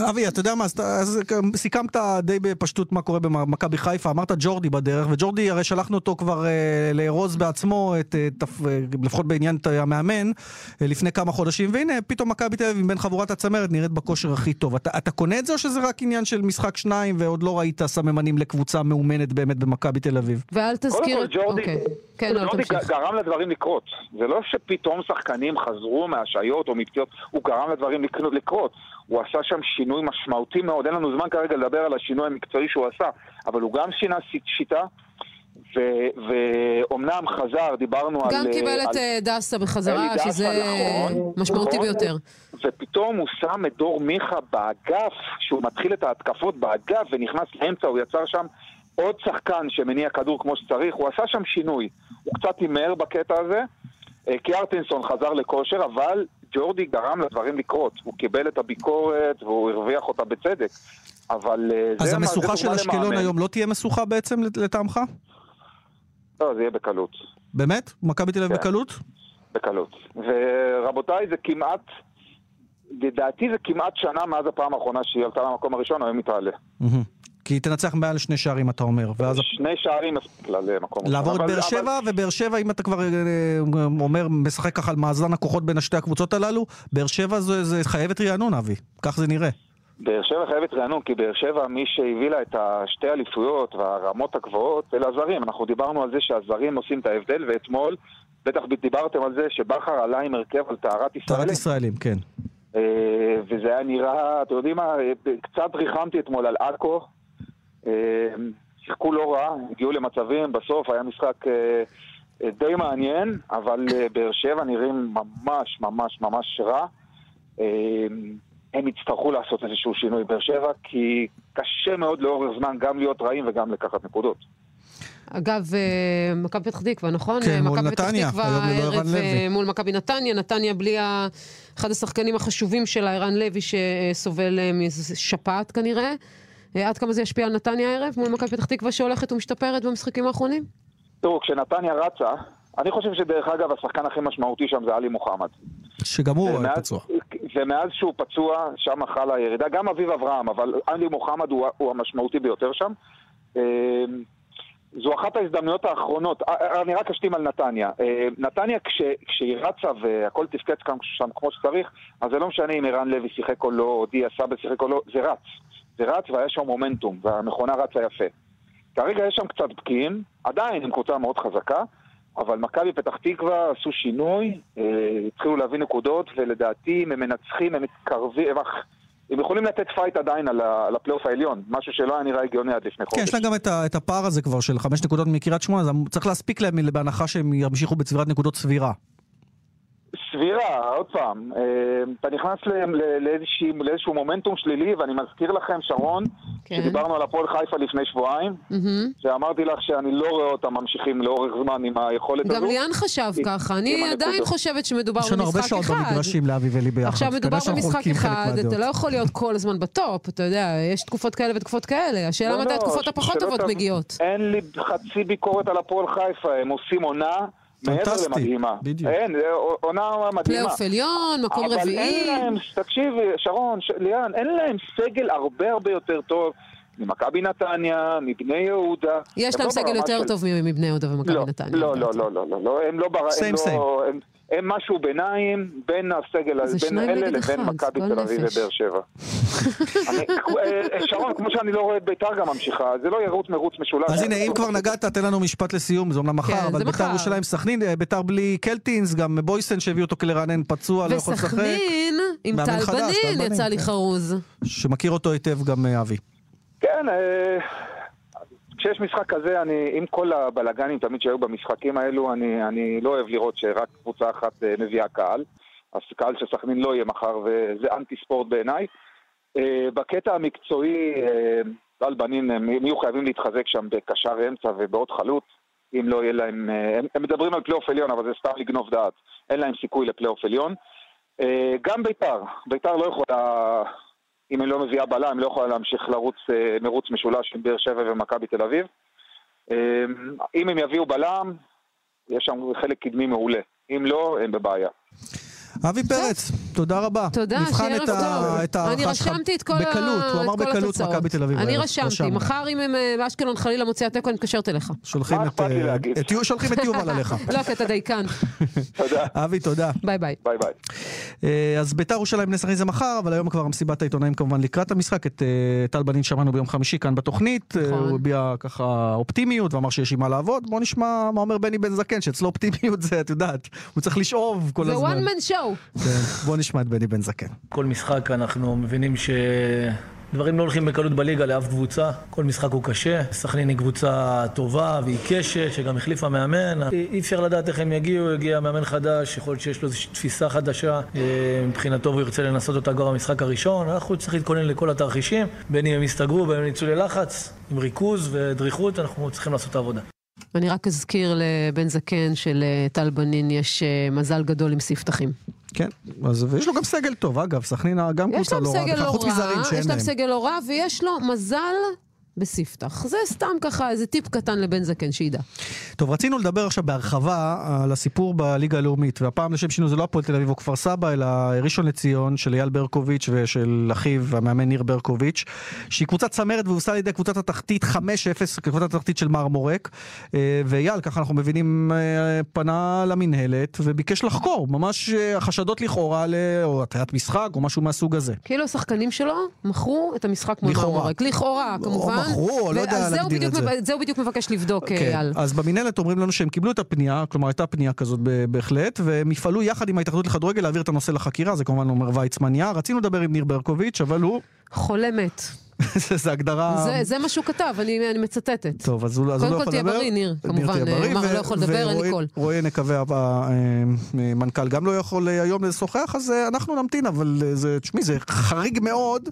אבי, אתה יודע מה, אז, אז סיכמת די בפשטות מה קורה במכבי חיפה, אמרת ג'ורדי בדרך, וג'ורדי הרי שלחנו אותו כבר אה, לארוז בעצמו, את, אה, תפ, אה, לפחות בעניין את המאמן, אה, לפני כמה חודשים, והנה פתאום מכבי תל אביב בין חבורת הצמרת נראית בכושר הכי טוב. אתה, אתה קונה את זה או שזה רק עניין של משחק שניים ועוד לא ראית סממנים לקבוצה מאומנת באמת במכבי תל אביב? ואל תזכיר קודם את... כל ג'ורדי, אוקיי. כן, לא, ג'ורדי תמשיך. גרם לדברים לקרות. זה לא שפתאום שחקנים חזרו מהשעיות או מפציעות, הוא גרם לדברים לק- לקרות. הוא עשה שם שינוי משמעותי מאוד, אין לנו זמן כרגע לדבר על השינוי המקצועי שהוא עשה, אבל הוא גם שינה שיטה, ואומנם חזר, דיברנו על... גם קיבל על- את אה, דסה בחזרה, דסה, שזה נכון, משמעותי נכון. ביותר. ופתאום הוא שם את דור מיכה באגף, שהוא מתחיל את ההתקפות באגף ונכנס לאמצע, הוא יצר שם עוד שחקן שמניע כדור כמו שצריך, הוא עשה שם שינוי. הוא קצת הימר בקטע הזה, אה, כי ארטינסון חזר לכושר, אבל ג'ורדי גרם לדברים לקרות. הוא קיבל את הביקורת והוא הרוויח אותה בצדק. אבל אה, אז המשוכה של אשקלון. היום לא תהיה משוכה בעצם לטעמך? לא, זה יהיה בקלות. באמת? מכבי תל אביב כן. בקלות? בקלות. ורבותיי, זה כמעט, לדעתי זה כמעט שנה מאז הפעם האחרונה שהיא עלתה למקום הראשון, היום היא תעלה. כי היא תנצח מעל שני שערים, אתה אומר. ואז שני שערים מספיק לה למקום. לעבור את אבל- באר אבל- שבע, ובאר שבע, אם אתה כבר אה, אומר, משחק ככה על מאזן הכוחות בין שתי הקבוצות הללו, באר שבע זה זה חייבת רענון, אבי. כך זה נראה. באר שבע חייבת רענון, כי באר שבע, מי שהביא לה את השתי אליפויות והרמות הגבוהות, אלה הזרים. אנחנו דיברנו על זה שהזרים עושים את ההבדל, ואתמול, בטח דיברתם על זה שבכר עלה עם הרכב על טהרת ישראל. טהרת ישראלים, כן. אה, וזה היה נראה, אתם יודעים מה, אה, קצת ריחמתי אתמול על עכו. אה, שיחקו לא רע, הגיעו למצבים, בסוף היה משחק אה, אה, די מעניין, אבל אה, באר שבע נראים ממש ממש ממש רע. אה, הם יצטרכו לעשות איזשהו שינוי באר שבע, כי קשה מאוד לאורך זמן גם להיות רעים וגם לקחת נקודות. אגב, מכבי פתח תקווה, נכון? כן, מול נתניה, היום ללא ערן לוי. מול מכבי נתניה, נתניה בלי אחד השחקנים החשובים שלה, ערן לוי, שסובל משפעת כנראה. אה, עד כמה זה ישפיע על נתניה הערב מול מכבי פתח תקווה שהולכת ומשתפרת במשחקים האחרונים? תראו, כשנתניה רצה, אני חושב שדרך אגב השחקן הכי משמעותי שם זה עלי מוחמד. שגם הוא ומאז- פצוע. ומאז שהוא פצוע, שם חלה הירידה. גם אביב אברהם, אבל עלי מוחמד הוא, הוא המשמעותי ביותר שם. אה, זו אחת ההזדמנויות האחרונות. אה, אני רק אשתים על נתניה. נתניה, כש, כשהיא רצה והכל תפקד שם כמו שצריך, אז זה לא משנה אם ערן לוי שיחק או לא, או דיה סבא שיחק או לא, זה רץ. זה רץ והיה שם מומנטום, והמכונה רצה יפה. כרגע יש שם קצת בקיעים, עדיין עם קבוצה מאוד חזקה, אבל מכבי פתח תקווה עשו שינוי, אה, התחילו להביא נקודות, ולדעתי אם הם מנצחים, הם מתקרבים, הם, יכולים לתת פייט עדיין על, על הפלייאוף העליון, משהו שלא היה נראה הגיוני עד לפני כן, חודש. יש להם גם את ה- את הפער הזה כבר של חמש נקודות מקריית שמונה, אז צריך להספיק להם בהנחה שהם ימשיכו בצבירת נקודות סבירה. סבירה, עוד פעם, אה, אתה נכנס לאיזשהו מומנטום שלילי, ואני מזכיר לכם, שרון, כן. שדיברנו על הפועל חיפה לפני שבועיים. שאמרתי לך שאני לא רואה אותם ממשיכים לאורך זמן עם היכולת הזו. גם ליאן חשב ככה, אני הנקודות. עדיין חושבת שמדובר יש לנו הרבה במשחק שעות אחד. במגרשים לאבי ולי ביחד. עכשיו מדובר כנראה שאנחנו במשחק אחד. אתה לא יכול להיות כל הזמן בטופ, אתה יודע, יש תקופות כאלה ותקופות כאלה. השאלה לא, מתי לא, התקופות ש- הפחות טובות מגיעות. אין לי חצי ביקורת על הפועל חיפה, הם עושים עונה מעבר פנטסטי, למדהימה. בדיוק. אין, עונה מדהימה. פלייאוף עליון, מקום אבל רביעי. אין להם, תקשיבי, שרון, ש- ליאן, אין להם סגל הרבה הרבה יותר טוב ממכבי נתניה, מבני יהודה. יש הם להם לא סגל יותר של- טוב מבני יהודה ומכבי לא, נתניה. לא, לא, לא, לא, לא, לא, הם לא. הם Same, לא... הם- הם משהו ביניים בין הסגל, בין אלה לבין מכבי תל אביב. ובאר שבע. אה, שרון, כמו שאני לא רואה את ביתר גם ממשיכה, זה לא ירוץ מרוץ משולש. אז הנה, אם כבר נגעת, תן לנו משפט לסיום, זה אומנם מחר, כן, אבל זה ביתר מחר. ירושלים סכנין, אה, ביתר בלי קלטינס, גם בויסן שהביא אותו כלרענן פצוע, לא יכול לשחק. וסכנין, עם טל בנין, יצא לי כן. חרוז. שמכיר אותו היטב גם אה, אבי. כן, אה, כשיש משחק כזה, אני, עם כל הבלגנים תמיד שהיו במשחקים האלו, אני, אני לא אוהב לראות שרק קבוצה אחת אה, מביאה קהל. אז קהל של סכנין לא יהיה מחר, וזה אנטי ספורט בעיניי. אה, בקטע המקצועי, טל בנין, הם יהיו חייבים להתחזק שם בקשר אמצע ובעוד חלוץ. אם לא יהיה להם... הם, הם מדברים על פלייאוף עליון, אבל זה סתם לגנוב דעת. אין להם סיכוי לפלייאוף עליון. גם ביתר, ביתר לא יכולה, אם היא לא מביאה בלם, היא לא יכולה להמשיך לרוץ אה, מרוץ משולש עם באר שבע ומכבי תל אביב. אה, אם הם יביאו בלם, יש שם חלק קדמי מעולה. אם לא, הם בבעיה. אבי פרץ, תודה רבה. תודה, שיהיה ה- טוב. את ההערכה אני שלך רשמתי את כל ה- בקלות, הוא אמר בקלות התוצאות. מכבי תל אביב. אני. רשמתי. מחר אם אה, באשקלון חלילה מוציאה תיקו, אני מתקשרת אליך. שולחים את, אה? את יובל עליך. לא, כי אתה דייקן. תודה. אבי, תודה. ביי ביי. ביי ביי. אה, אז ביתר ירושלים סכנין זה מחר, אבל היום כבר מסיבת העיתונאים כמובן לקראת המשחק. את טל בנין שמענו ביום חמישי כאן בתוכנית. נכון. הוא הביע ככה אופטימיות ואמר שיש עם מה לעבוד. בוא נשמע מה אומר בני בן זקן, שאצלו אופטימיות זה, את יודעת, הוא צריך לשאוב כל זה הזמן. one man show. כן, בוא נשמע את בני בן זקן. כל משחק אנחנו מבינים שדברים לא הולכים בקלות בליגה לאף קבוצה. כל משחק הוא קשה. סכנין היא קבוצה טובה ועיקשת, שגם החליפה מאמן. אי אפשר לדעת איך הם יגיעו, יגיע מאמן חדש, יכול להיות שיש לו איזושהי תפיסה חדשה. אה, מבחינתו הוא ירצה לנסות אותה כבר במשחק הראשון. אנחנו צריכים להתכונן לכל התרחישים. בין אם הם יסתגרו, בין אם הם יצאו ללחץ, עם ריכוז ודריכות, אנחנו צריכים לעשות את העבודה. אני רק אזכיר לבן זקן שלטל בנין יש אה, מזל גדול עם ספתחים. כן, אז ויש לו גם סגל טוב, אגב, סכנין גם יש קבוצה לא רעה, סגל לא חוץ מזרים שאין יש להם להם. סגל לא רע, ויש לו מזל בספתח. זה סתם ככה איזה טיפ קטן לבן זקן שידע. טוב, רצינו לדבר עכשיו בהרחבה על הסיפור בליגה הלאומית, והפעם לשם שינוי זה לא הפועל תל אביב או כפר סבא, אלא ראשון לציון של אייל ברקוביץ' ושל אחיו המאמן ניר ברקוביץ', שהיא קבוצת צמרת והוסעה על ידי קבוצת התחתית 5-0, קבוצת התחתית של מרמורק, אה, ואייל, ככה אנחנו מבינים, אה, פנה למינהלת וביקש לחקור, ממש אה, החשדות לכאורה, או הטיית משחק או משהו מהסוג הזה. כאילו השחקנים שלו מכרו את המשחק מול. מרמורק. לכאורה, כמובן. או לא יודע להגדיר את זה. זה הוא בדיוק מבקש לבדוק, כן, אייל. אז במינהלת אומרים לנו שהם קיבלו את הפנייה, כלומר הייתה פנייה כזאת בהחלט, והם יפעלו יחד עם ההתאחדות לכדורגל להעביר את הנושא לחקירה, זה כמובן אומר ויצמן יער. רצינו לדבר עם ניר ברקוביץ', אבל הוא... חולה מת. זה הגדרה... זה- זה מה שהוא כתב, אני אני מצטטת. טוב, אז הוא אז הוא קודם לא כל יכול לדבר. תהיה בריא, ניר, כמובן, תהיה בריא, מר ו- לא יכול לדבר, אין לי ורועי- קול. רועי נקווה, המנכ"ל גם לא יכול אה, היום לשוחח, אז אה, אנחנו נמתין, אבל אה, זה, תשמעי, זה חריג מאוד.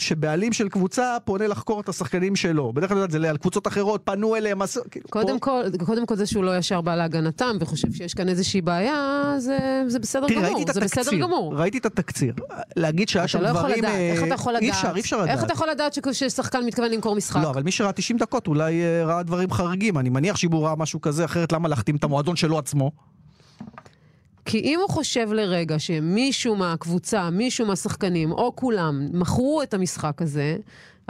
שבעלים של קבוצה פונה לחקור את השחקנים שלו. בדרך כלל זה על קבוצות אחרות, פנו אליהם, אז... כאילו, קודם פה- כל, קודם כל זה שהוא לא ישר בא להגנתם וחושב שיש כאן איזושהי בעיה, זה, זה בסדר תראי, ראיתי גמור, את זה בסדר התקציר, גמור. ראיתי את התקציר. להגיד שהיה שם לא דברים... לדעת, איך אה, אתה יכול לדעת? אי אפשר, אי אפשר לדעת. איך אתה יכול לדעת ששחקן מתכוון למכור משחק? לא, אבל מי שראה 90 דקות אולי אה, ראה דברים חריגים. אני מניח שאם הוא ראה משהו כזה, אחרת למה להחתים את המועדון שלו עצמו? כי אם הוא חושב לרגע שמישהו מהקבוצה, מישהו מהשחקנים, או כולם, מכרו את המשחק הזה,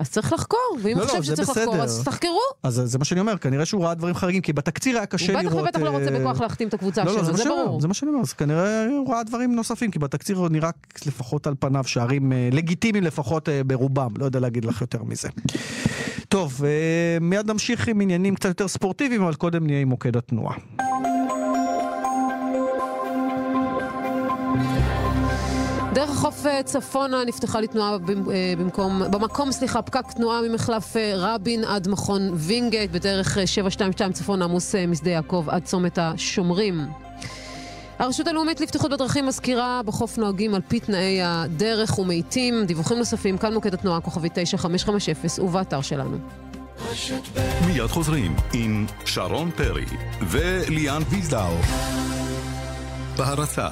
אז צריך לחקור, ואם לא, הוא לא, חושב זה שצריך לחקור, בסדר. אז תחקרו. אז זה מה שאני אומר, כנראה שהוא ראה דברים חריגים, כי בתקציר היה קשה הוא לראות... בטח ובטח לא רוצה אה, בכוח להחתים את הקבוצה לא, לא, שלו, זה, מה זה אומר, ברור. זה מה שאני אומר, אז כנראה הוא ראה דברים נוספים, כי בתקציר הוא נראה לפחות על פניו שערים אה, לגיטימיים לפחות אה, ברובם, לא יודע להגיד לך יותר מזה. טוב, מיד נמשיך עם עניינים קצת יותר ספורטיביים, אבל קודם נהיה עם מוקד התנועה. דרך החוף אה, צפונה נפתחה לתנועה אה, במקום, במקום, סליחה, פקק תנועה ממחלף אה, רבין עד מכון וינגייט, בדרך אה, 722 צפונה עמוס משדה יעקב עד צומת השומרים. הרשות הלאומית לבטיחות בדרכים מזכירה בחוף נוהגים על פי תנאי הדרך ומאיטים. דיווחים נוספים, כאן מוקד התנועה, כוכבי 9550 ובאתר שלנו. מיד חוזרים עם שרון פרי וליאן ויזדאו. בהרצה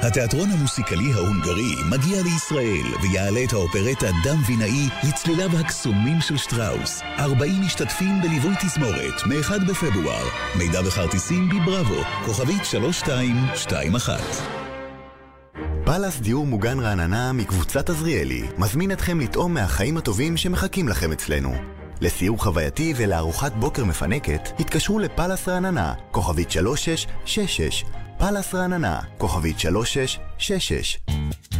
התיאטרון המוסיקלי ההונגרי מגיע לישראל ויעלה את האופרטה דם וינאי לצליליו הקסומים של שטראוס. 40 משתתפים בליווי תזמורת, מ-1 בפברואר. מידע וכרטיסים בבראבו, כוכבית 3221. פאלאס דיור מוגן רעננה מקבוצת עזריאלי מזמין אתכם לטעום מהחיים הטובים שמחכים לכם אצלנו. לסיור חווייתי ולארוחת בוקר מפנקת, התקשרו לפאלאס רעננה, כוכבית 3666. פאלאס רעננה, כוכבית 3666.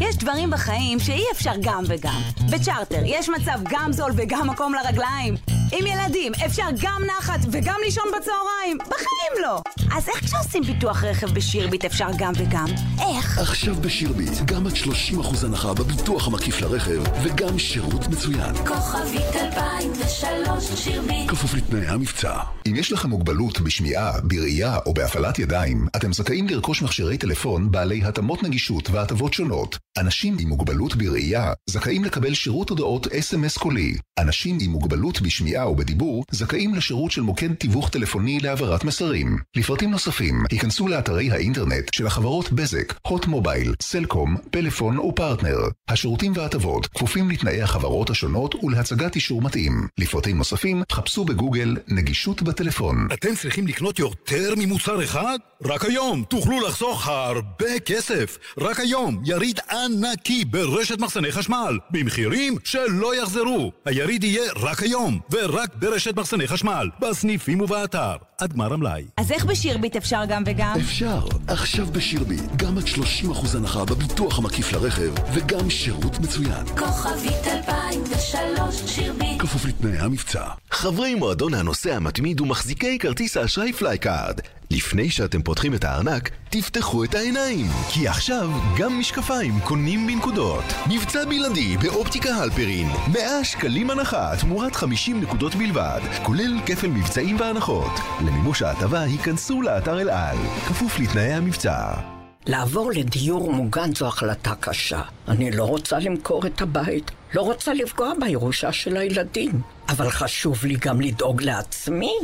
יש דברים בחיים שאי אפשר גם וגם. בצ'רטר יש מצב גם זול וגם מקום לרגליים. עם ילדים אפשר גם נחת וגם לישון בצהריים. בחיים לא. אז איך כשעושים ביטוח רכב בשירביט אפשר גם וגם? איך? עכשיו בשירביט, גם עד 30% הנחה בביטוח המקיף לרכב, וגם שירות מצוין. כוכבית 2003 שירביט כפוף לתנאי המבצע. אם יש לכם מוגבלות בשמיעה, בראייה או בהפעלת ידיים, אתם זכאים לרכוש מכשירי טלפון בעלי התאמות נגישות והטבות שונות. אנשים עם מוגבלות בראייה זכאים לקבל שירות הודעות אס.אם.אס קולי. אנשים עם מוגבלות בשמיעה ובדיבור זכאים לשירות של מוקד תיווך טלפוני להעברת מסרים. לפרטים נוספים, היכנסו לאתרי האינטרנט של החברות בזק, הוט מובייל, סלקום, פלאפון ופרטנר. השירותים וההטבות כפופים לתנאי החברות השונות ולהצגת אישור מתאים. לפרטים נוספים, חפשו בגוגל נגישות בטלפון. אתם צריכים לקנות יותר ממוצר אחד? רק היום תוכלו לחסוך הרבה כסף. רק היום יריד ענקי ברשת מחסני חשמל, במחירים שלא יחזרו. היריד יהיה רק היום, ורק ברשת מחסני חשמל, בסניפים ובאתר, עד גמר המלאי. אז איך בשירביט אפשר גם וגם? אפשר, עכשיו בשירביט, גם עד 30% הנחה בביטוח המקיף לרכב, וגם שירות מצוין. כוכבית 2003 שירביט כפוף לתנאי המבצע. חברי מועדון הנוסע המתמיד ומחזיקי כרטיס האשראי פלייקארד. לפני שאתם פותחים את הארנק, תפתחו את העיניים. כי עכשיו גם משקפיים קונים בנקודות. מבצע בלעדי באופטיקה הלפרין. 100 שקלים הנחה תמורת 50 נקודות בלבד, כולל כפל מבצעים והנחות. למימוש ההטבה היכנסו לאתר אל על, כפוף לתנאי המבצע. לעבור לדיור מוגן זו החלטה קשה. אני לא רוצה למכור את הבית, לא רוצה לפגוע בירושה של הילדים, אבל חשוב לי גם לדאוג לעצמי.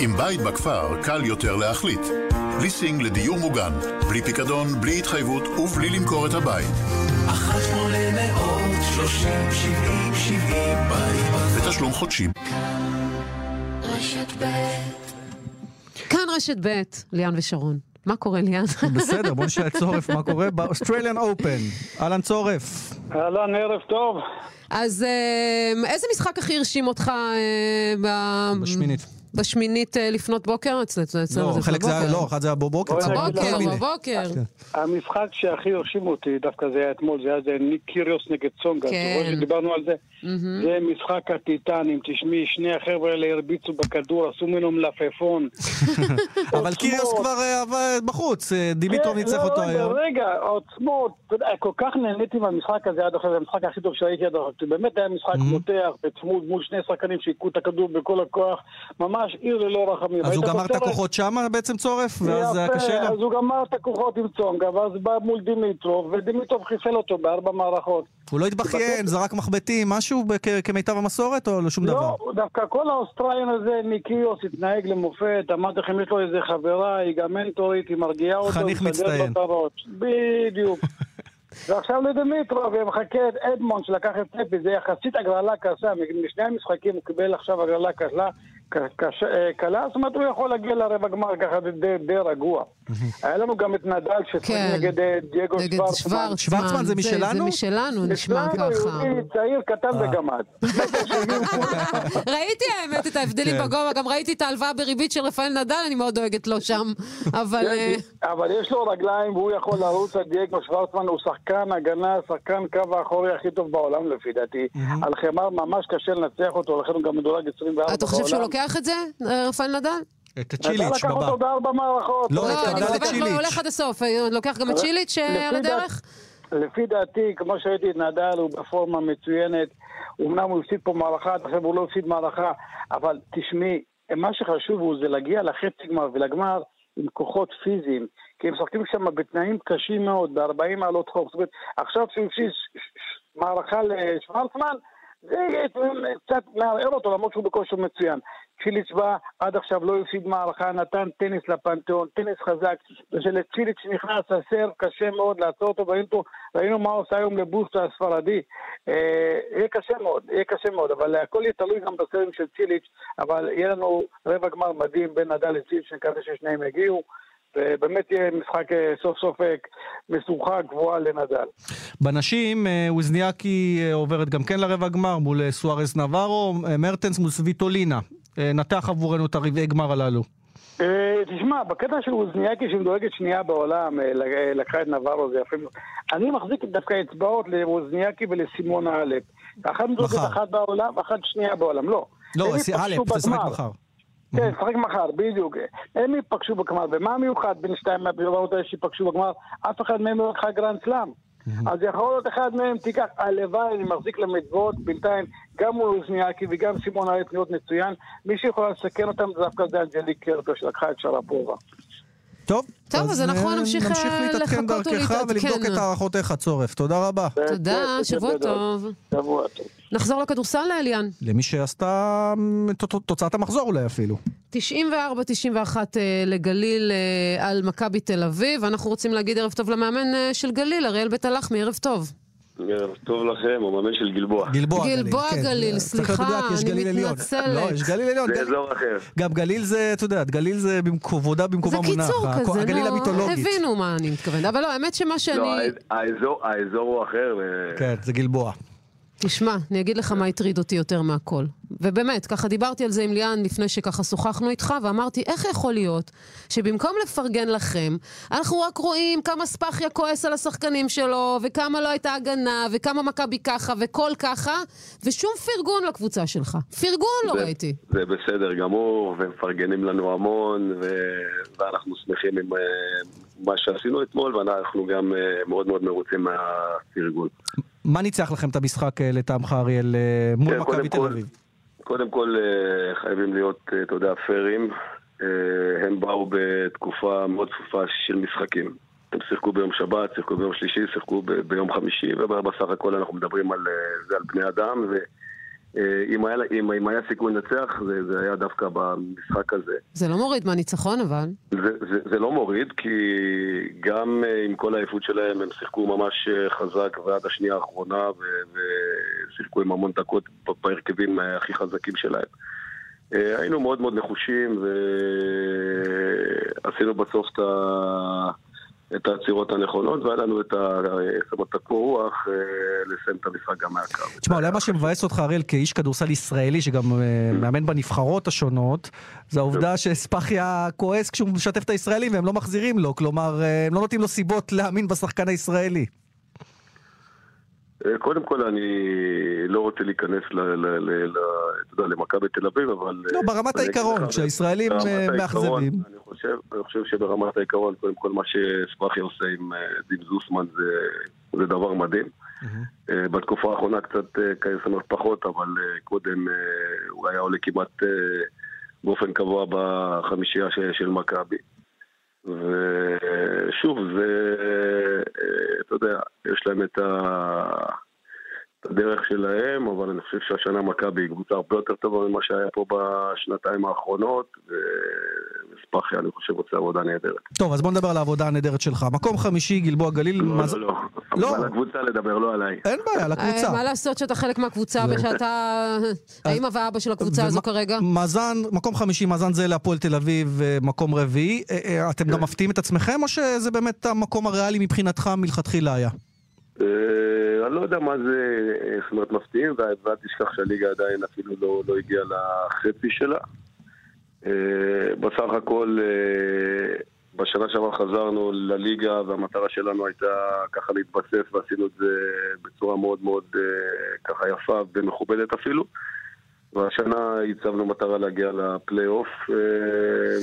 עם בית בכפר קל יותר להחליט. ליסינג לדיור מוגן, בלי פיקדון, בלי התחייבות ובלי למכור את הבית. אחת שמונה מאות שלושים שבעים שבעים בית ותשלום חודשי. רשת ב' כאן רשת ב', ליאן ושרון. מה קורה ליאן? בסדר, בוא נשאל את צורף מה קורה באוסטרליאן אופן. אהלן צורף. אהלן, ערב טוב. אז אה, איזה משחק הכי הרשים אותך אה, ב- בשמינית. בשמינית אה, לפנות בוקר? אצל- אצלנו לא, זה חלק זה היה, בבוקר. לא, אחד זה היה בבוקר. בבוקר. בבוקר. המשחק שהכי הרשים אותי, דווקא זה היה אתמול, זה היה זה ניק קיריוס נגד צונגה. כן. שדיברנו על זה? זה משחק הטיטנים, תשמעי, שני החבר'ה האלה הרביצו בכדור, עשו ממנו מלפפון. אבל קיריוס כבר אה, בחוץ, אה, דימיטרוב כן, ניצח לא, אותו היום. רגע, עוצמות, כל כך נהניתי מהמשחק הזה עד עכשיו, זה המשחק הכי טוב שראיתי עד עכשיו, באמת היה משחק מותח, בצמוד מול שני שחקנים שהכו את הכדור בכל הכוח, ממש עיר ללא רחמים. אז הוא גמר את? הכוחות שם בעצם צורף? ואז זה היה קשה לו? אז הוא גמר את הכוחות עם צונגה, ואז בא מול דימיטרוב, ודימיטרוב חיסל אותו בארבע מערכות. הוא לא התבכיין, זרק מחבטים, משהו כמיטב המסורת או לא שום דבר? לא, דווקא כל האוסטרליין הזה, ניקיוס, התנהג למופת, אמרתי לכם, יש לו איזה חברה, היא גם מנטורית, היא מרגיעה אותו, חניך מצטיין. בדיוק. ועכשיו לדמיטרוב, ומחכה אדמונד שלקח את ספי, זה יחסית הגרלה קשה, משני המשחקים הוא קיבל עכשיו הגרלה קשה- קלה, זאת אומרת הוא יכול להגיע לרבע גמר ככה די- די רגוע. היה לנו גם את נדל ששיחק כן. נגד אה, דייגו נגד שוורצמן. שוורצמן. זה משלנו? זה משלנו, נשמע ככה. יהודי צעיר, קטן וגמד. ראיתי האמת את ההבדלים כן. בגובה, גם ראיתי את ההלוואה בריבית של רפאל נדל, אני מאוד דואגת לו שם. אבל... אה, כן, אבל יש לו רגליים והוא יכול לרוץ על דייגו שוורצמן, הוא שחקן הגנה, שחקן קו האחורי הכי טוב בעולם לפי דעתי. על חמר ממש קשה לנצח אותו, לכן הוא גם מדורג 24 בעולם. אתה חושב שהוא לוקח את זה, אה, רפאל נדל? את נדל לקח אותו בארבע מערכות. לא, הוא התקבלה אני לצ'יליץ'. הוא הולך עד הסוף, אה, לוקח גם את אבל צ'יליץ' אה, על הדרך? לפי דעתי, כמו שראיתי את נדל, הוא בפורמה מצוינת. אמנם הוא הפסיד פה מערכה, עכשיו הוא לא הפסיד מערכה, אבל תשמעי, מה שחשוב הוא זה להגיע לחצי גמר ולגמר עם כוחות פיזיים, כי הם משחקים שם בתנאים קשים מאוד, ב-40 מעלות חום. זאת אומרת, עכשיו שהוא הפסיד מערכה לשוורצמן, קצת מערער אותו, למרות שהוא בכושר מצוין. צ'יליץ' בא, עד עכשיו לא הפסיד מערכה, נתן טניס לפנתיאון, טניס חזק, ושלצ'יליץ' נכנס הסרב קשה מאוד לעצור אותו, ראינו, ראינו מה עושה היום לבוסטה הספרדי. אה, יהיה קשה מאוד, יהיה קשה מאוד, אבל הכל יהיה תלוי גם בסרבים של צ'יליץ', אבל יהיה לנו רבע גמר מדהים בין נדל לצ'יליץ', נקווה ששניהם יגיעו. ובאמת יהיה משחק אה, סוף סוף אה, משוכה גבוהה לנדל. בנשים, ווזניאקי אה, עוברת גם כן לרבע גמר מול סוארז נברו, מרטנס מול סוויטולינה. נתח עבורנו את הרבעי גמר הללו. תשמע, בקטע של ווזניאקי שמדורגת שנייה בעולם, לק- לקחה את נברו, זה יפה מאוד. אני מחזיק דווקא אצבעות לווזניאקי ולסימונה האלפ. אחת מדורגת. אחת בעולם, אחת שנייה בעולם, לא. לא, הם סי- ייפגשו א', תשחק בגמר. מחר. כן, שחק מחר, בדיוק. הם ייפגשו בגמר, ומה המיוחד בין שתיים מהבחירות האלה שייפגשו בגמר? אף אחד מהם לא לקחה גרנד סלאם. אז יכול להיות אחד מהם, תיקח, הלוואי, אני מחזיק אצבעות, בינתיים, גם מול אוזניאקי וגם סימון הארץ להיות מצוין. מי שיכולה לסכן אותם זה דווקא זה אנג'ליק קרטו שלקחה את שרפובה. טוב, טוב, אז אה, אנחנו נמשיך, נמשיך אה, להתעדכן לחכות דרכך ולהתעדכן. ולבדוק את הערכותיך, צורף. תודה רבה. תודה, שבוע טוב. שבוע טוב. נחזור לכדורסל לאליאן. למי שעשתה אה, תוצאת המחזור אולי אפילו. 94-91 אה, לגליל אה, על מכבי תל אביב. אנחנו רוצים להגיד ערב טוב למאמן אה, של גליל, אריאל בית הלחמי, ערב טוב. ערב טוב לכם, הוא מאמן של גלבוע. גלבוע גליל. גלבוע כן. גליל, צריך להיות סליחה, מדויק, יש אני גליל עליון. מתנצלת. לא, יש גליל עליון. זה אזור אחר. גם גליל זה, את יודעת, גליל זה כבודה במקומה זה מונח. קיצור הכ- כזה, הגליל נו, המיתולוגית. הבינו מה אני מתכוונת. אבל לא, האמת שמה לא, שאני... האזור- האזור הוא אחר. ו- כן, זה גלבוע. תשמע, אני אגיד לך מה הטריד אותי יותר מהכל. ובאמת, ככה דיברתי על זה עם ליאן לפני שככה שוחחנו איתך, ואמרתי, איך יכול להיות שבמקום לפרגן לכם, אנחנו רק רואים כמה ספחיה כועס על השחקנים שלו, וכמה לא הייתה הגנה, וכמה מכבי ככה, וכל ככה, ושום פרגון לקבוצה שלך. פרגון לא זה- ראיתי. זה בסדר גמור, והם מפרגנים לנו המון, ו- ואנחנו שמחים עם אה, מה שעשינו אתמול, ואנחנו גם אה, מאוד מאוד מרוצים מהפרגון. מה ניצח לכם את המשחק אה, לטעמך, אריאל, אה, מול כן, מכבי תל אביב? קודם כל אה, חייבים להיות, אתה יודע, פיירים. הם באו בתקופה מאוד צפופה של משחקים. הם שיחקו ביום שבת, שיחקו ביום שלישי, שיחקו ביום חמישי, ובסך הכל אנחנו מדברים על זה על בני אדם, אה, אם היה, אם, אם היה סיכוי לנצח, זה, זה היה דווקא במשחק הזה. זה לא מוריד מהניצחון אבל. זה, זה, זה לא מוריד, כי גם אה, עם כל העייפות שלהם, הם שיחקו ממש אה, חזק ועד השנייה האחרונה, ו- ושיחקו עם המון דקות בהרכבים אה, הכי חזקים שלהם. אה, היינו מאוד מאוד נחושים, ועשינו בסוף את ה... את העצירות הנכונות, והיה לנו את ה- זאת אומרת, את הקור רוח אה, לסיים את המשחק גם מהקו. תשמע, אולי מה שמבאס אותך, אריאל, כאיש כדורסל ישראלי שגם אה, מאמן בנבחרות השונות, זה העובדה שספחיה כועס כשהוא משתף את הישראלים והם לא מחזירים לו, כלומר, אה, הם לא נותנים לו סיבות להאמין בשחקן הישראלי. אה, קודם כל, אני לא רוצה להיכנס למכבי תל אביב, אבל... לא, אה, ברמת העיקרון, כשהישראלים אה, מאכזבים. אני חושב, אני חושב שברמת העיקרון, קודם כל, מה שספאחי עושה עם דין זוסמן זה, זה דבר מדהים. בתקופה האחרונה קצת, זאת אומרת, פחות, אבל קודם הוא היה עולה כמעט באופן קבוע בחמישייה של מכבי. ושוב, זה, אה, אתה יודע, יש להם את ה... את הדרך שלהם, אבל אני חושב שהשנה מכבי היא קבוצה הרבה יותר טובה ממה שהיה פה בשנתיים האחרונות, וספאחי, אני חושב, עושה עבודה נהדרת. טוב, אז בוא נדבר על העבודה הנהדרת שלך. מקום חמישי, גלבוע גליל. לא, מה זה- לא, לא. לא. על הקבוצה לדבר, לא עליי. אין בעיה, על הקבוצה. אה, מה לעשות שאתה חלק מהקבוצה ושאתה האמא והאבא של הקבוצה הזו כרגע? מאזן, מקום חמישי, מאזן זה להפועל תל אביב, אה, מקום רביעי. אה, אתם כן. גם מפתיעים את עצמכם, או שזה באמת המקום הריאלי מבחינתך מלכתחילה היה? אה, אני לא יודע מה זה, אה, זאת אומרת, מפתיעים, ואל תשכח שהליגה עדיין אפילו לא, לא הגיעה לחצי שלה. אה, בסך הכל, בשנה שעברה חזרנו לליגה, והמטרה שלנו הייתה ככה להתבסס, ועשינו את זה בצורה מאוד מאוד ככה יפה ומכובדת אפילו. והשנה הצבנו מטרה להגיע לפלייאוף,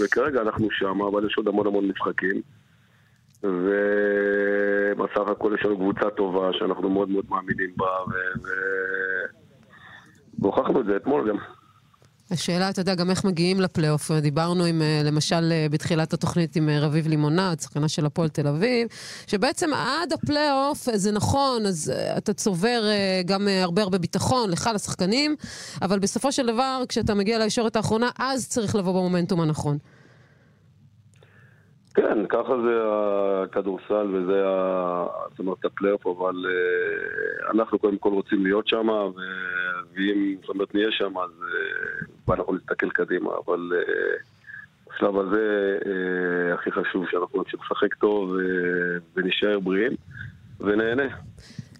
וכרגע אנחנו שם, אבל יש עוד המון המון משחקים. ובסך הכל יש לנו קבוצה טובה שאנחנו מאוד מאוד מאמינים בה, ו- והוכחנו את זה אתמול גם. השאלה, אתה יודע, גם איך מגיעים לפלייאוף. דיברנו עם, אה, למשל, אה, בתחילת התוכנית עם אה, רביב לימונד, שחקנה של הפועל תל אביב, שבעצם עד הפלייאוף, זה נכון, אז אתה צובר גם הרבה הרבה ביטחון לך, לשחקנים, אבל בסופו של דבר, כשאתה מגיע לישורת האחרונה, אז צריך לבוא במומנטום הנכון. כן, ככה זה הכדורסל וזה ה- זאת אומרת הפלייאוף, אבל אה, אנחנו קודם כל רוצים להיות שם, ו- ואם זאת אומרת נהיה שם, אז אה, ואנחנו נסתכל קדימה, אבל אה, בשלב הזה הכי חשוב שאנחנו נמשיך לשחק טוב ונשאר בריאים ונהנה.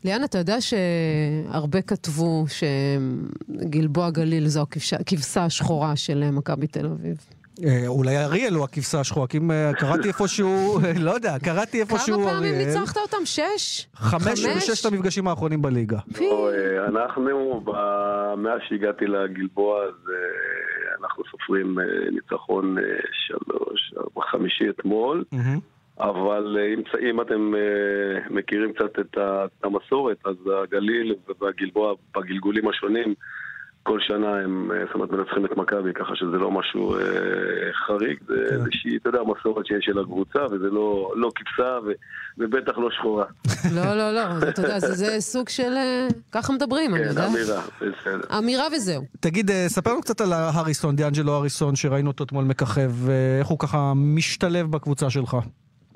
ליאן, אתה יודע שהרבה כתבו שגלבוע גליל זו הכבשה- השחורה של מכבי תל אביב. אה, אולי אריאל הוא הכבשה השחורה, כי אם אה, קראתי איפשהו, לא יודע, קראתי איפשהו כמה פעמים אריאל. ניצחת אותם? שש? חמש בששת המפגשים האחרונים בליגה. לא, אה, אנחנו, מאז שהגעתי לגלבוע, אז אה, אנחנו סופרים אה, ניצחון אה, שלוש, ארבע, חמישי אתמול. אבל אה, אם, אם אתם אה, מכירים קצת את המסורת, אז הגליל והגלבוע בגלגולים השונים, כל שנה הם, אה, זאת אומרת, מנצחים את מכבי, ככה שזה לא משהו אה, חריג, זה כן. איזושהי, אתה יודע, מסורת שיש של הקבוצה, וזה לא, לא כבשה ו, ובטח לא שחורה. לא, לא, לא, אתה יודע, זה, זה סוג של... אה, ככה מדברים, אני כן, יודעת. אמירה, בסדר. אמירה וזהו. תגיד, אה, ספר לנו קצת על הריסון, דיאנג'לו הריסון, שראינו אותו אתמול מככב, איך הוא ככה משתלב בקבוצה שלך.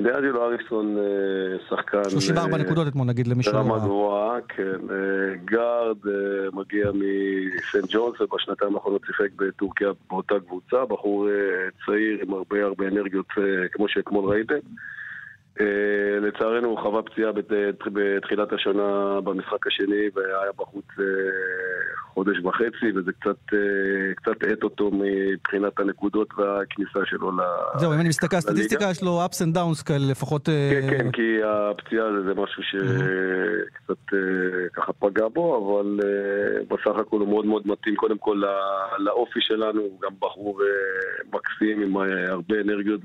דיאג'לו אריסון אה, שחקן... 34 אה, נקודות אתמול, נגיד, למי ברמה ראה. גבוהה, כן. אה, גארד מגיע מסנט ג'ונס, ובשנתיים האחרונות שיחק בטורקיה באותה קבוצה. בחור צעיר עם הרבה הרבה אנרגיות, כמו שאתמול ראיתם. אה, לצערנו הוא חווה פציעה בת- בתחילת השנה במשחק השני והיה בחוץ אה, חודש וחצי וזה קצת, אה, קצת האט אותו מבחינת הנקודות והכניסה שלו ל... זהו, אם אני מסתכל על לליגה. הסטטיסטיקה, יש לו ups and downs כאלה, לפחות... אה, כן, כן, כי הפציעה זה, משהו שקצת אה, ככה פגע בו, אבל אה, בסך הכל הוא מאוד מאוד מתאים קודם כל לא- לאופי שלנו, הוא גם בחור אה, מקסים עם אה, הרבה אנרגיות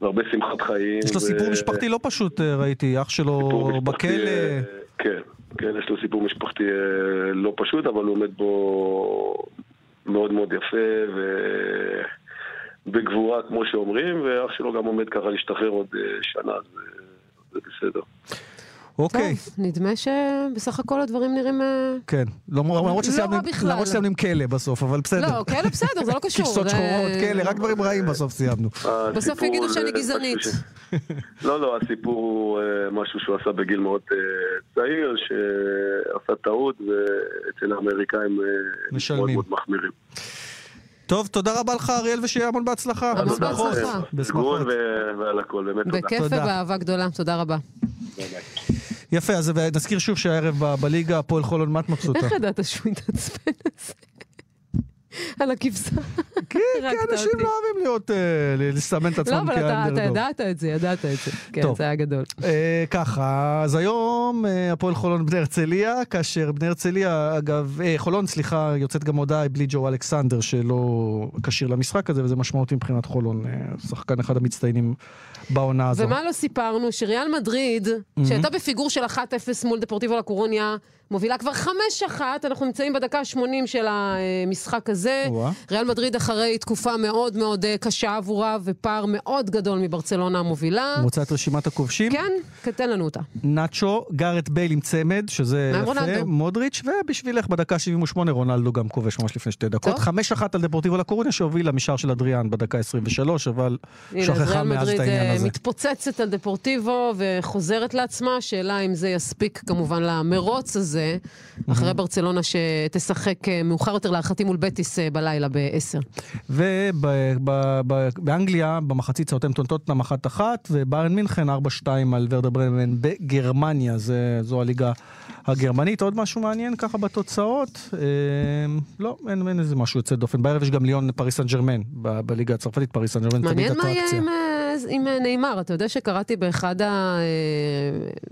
והרבה שמחת חיים. יש לו ו- סיפור משפחתי לא פשוט, אה, ראיתי, אח שלו בכלא. אה, כן, כן, יש לו סיפור משפחתי אה, לא פשוט, אבל הוא עומד בו מאוד מאוד יפה ו... בגבורה, כמו שאומרים, ואח שלו גם עומד ככה להשתחרר עוד שנה, זה בסדר. אוקיי. טוב, נדמה שבסך הכל הדברים נראים... אה, כן, למרות לא שסיימנו רע בכלל. למרות שסיימנו עם כלא בסוף, אבל בסדר. לא, כאלה בסדר, זה לא קשור. כבשות זה- שחורות, כלא, רק דברים רעים בסוף סיימנו. בסוף הסיפור יגידו זה שאני גזענית. לא, לא, הסיפור הוא אה, משהו שהוא עשה בגיל מאוד אה, צעיר, שעשה טעות, ואצל האמריקאים אה, משלמים. מאוד מאוד מחמירים. טוב, תודה רבה לך אריאל ושיהיה המון בהצלחה. המון תודה בהצלחה. בשמחות. ועל הכל, באמת תודה. בכיף. ובאהבה גדולה, תודה רבה. יפה, אז נזכיר שוב שהערב בליגה הפועל חולון, מה את מבסוטה? איך ידעת שהוא התעצבן על זה? על הכבשה. כן, כי אנשים לא אוהבים להיות, אה, לסמן את לא, עצמם אבל אתה- אתה כאנדרדוג. ידעת את זה, ידעת את זה. כן. זה היה גדול. אה, ככה, אז היום אה, הפועל חולון בני הרצליה, כאשר בני הרצליה, אגב, חולון, סליחה, יוצאת גם הודעה בלי ג'ו אלכסנדר שלא כשיר למשחק הזה, וזה משמעותי מבחינת חולון, שחקן אחד המצטיינים בעונה הזו. ומה לא סיפרנו? שריאל מדריד, Mhm. שהייתה בפיגור של 1-0 מול דפורטיבו לקורוניה, מובילה כבר 5-1, אנחנו נמצאים בדקה ה-80 של המשחק הזה. וואה. ריאל מדריד אחרי תקופה מאוד מאוד אה, קשה עבורה, ופער מאוד גדול מברצלונה המובילה. רוצה את רשימת הכובשים? כן, תן לנו אותה. נאצ'ו, גארט בייל עם צמד, שזה יפה, רונלדו? מודריץ', ובשבילך בדקה 78 רונלדו גם כובש ממש לפני שתי דקות. טוב. 5-1 על דפורטיבו לקורוניה שהובילה משער של אדריאן בדקה 23, אבל שכחה ריאל מאז את מדריד העניין אה, הזה. מתפוצצת על דפורטיבו וחוזרת לעצמה, שאלה אם זה יספיק כמובן למרוץ הזה, אחרי ברצלונה שתשחק אה, מאוחר יותר להערכתי מול בטיס אה, בלילה ב-10. ובאנגליה, במחצית סאוטמפטון טוטנאם 1-1, וביירן מינכן 4-2 על ורדר ברמן בגרמניה, זו הליגה הגרמנית. עוד משהו מעניין ככה בתוצאות? אה, לא, אין, אין איזה משהו יוצא דופן. בערב יש גם ליון פריס סן ג'רמן, בליגה הצרפתית, פריס סן ג'רמן תמיד מעניין מה יהיה אטרקציה. עם, אה, עם אה, נאמר. אתה יודע שקראתי באחד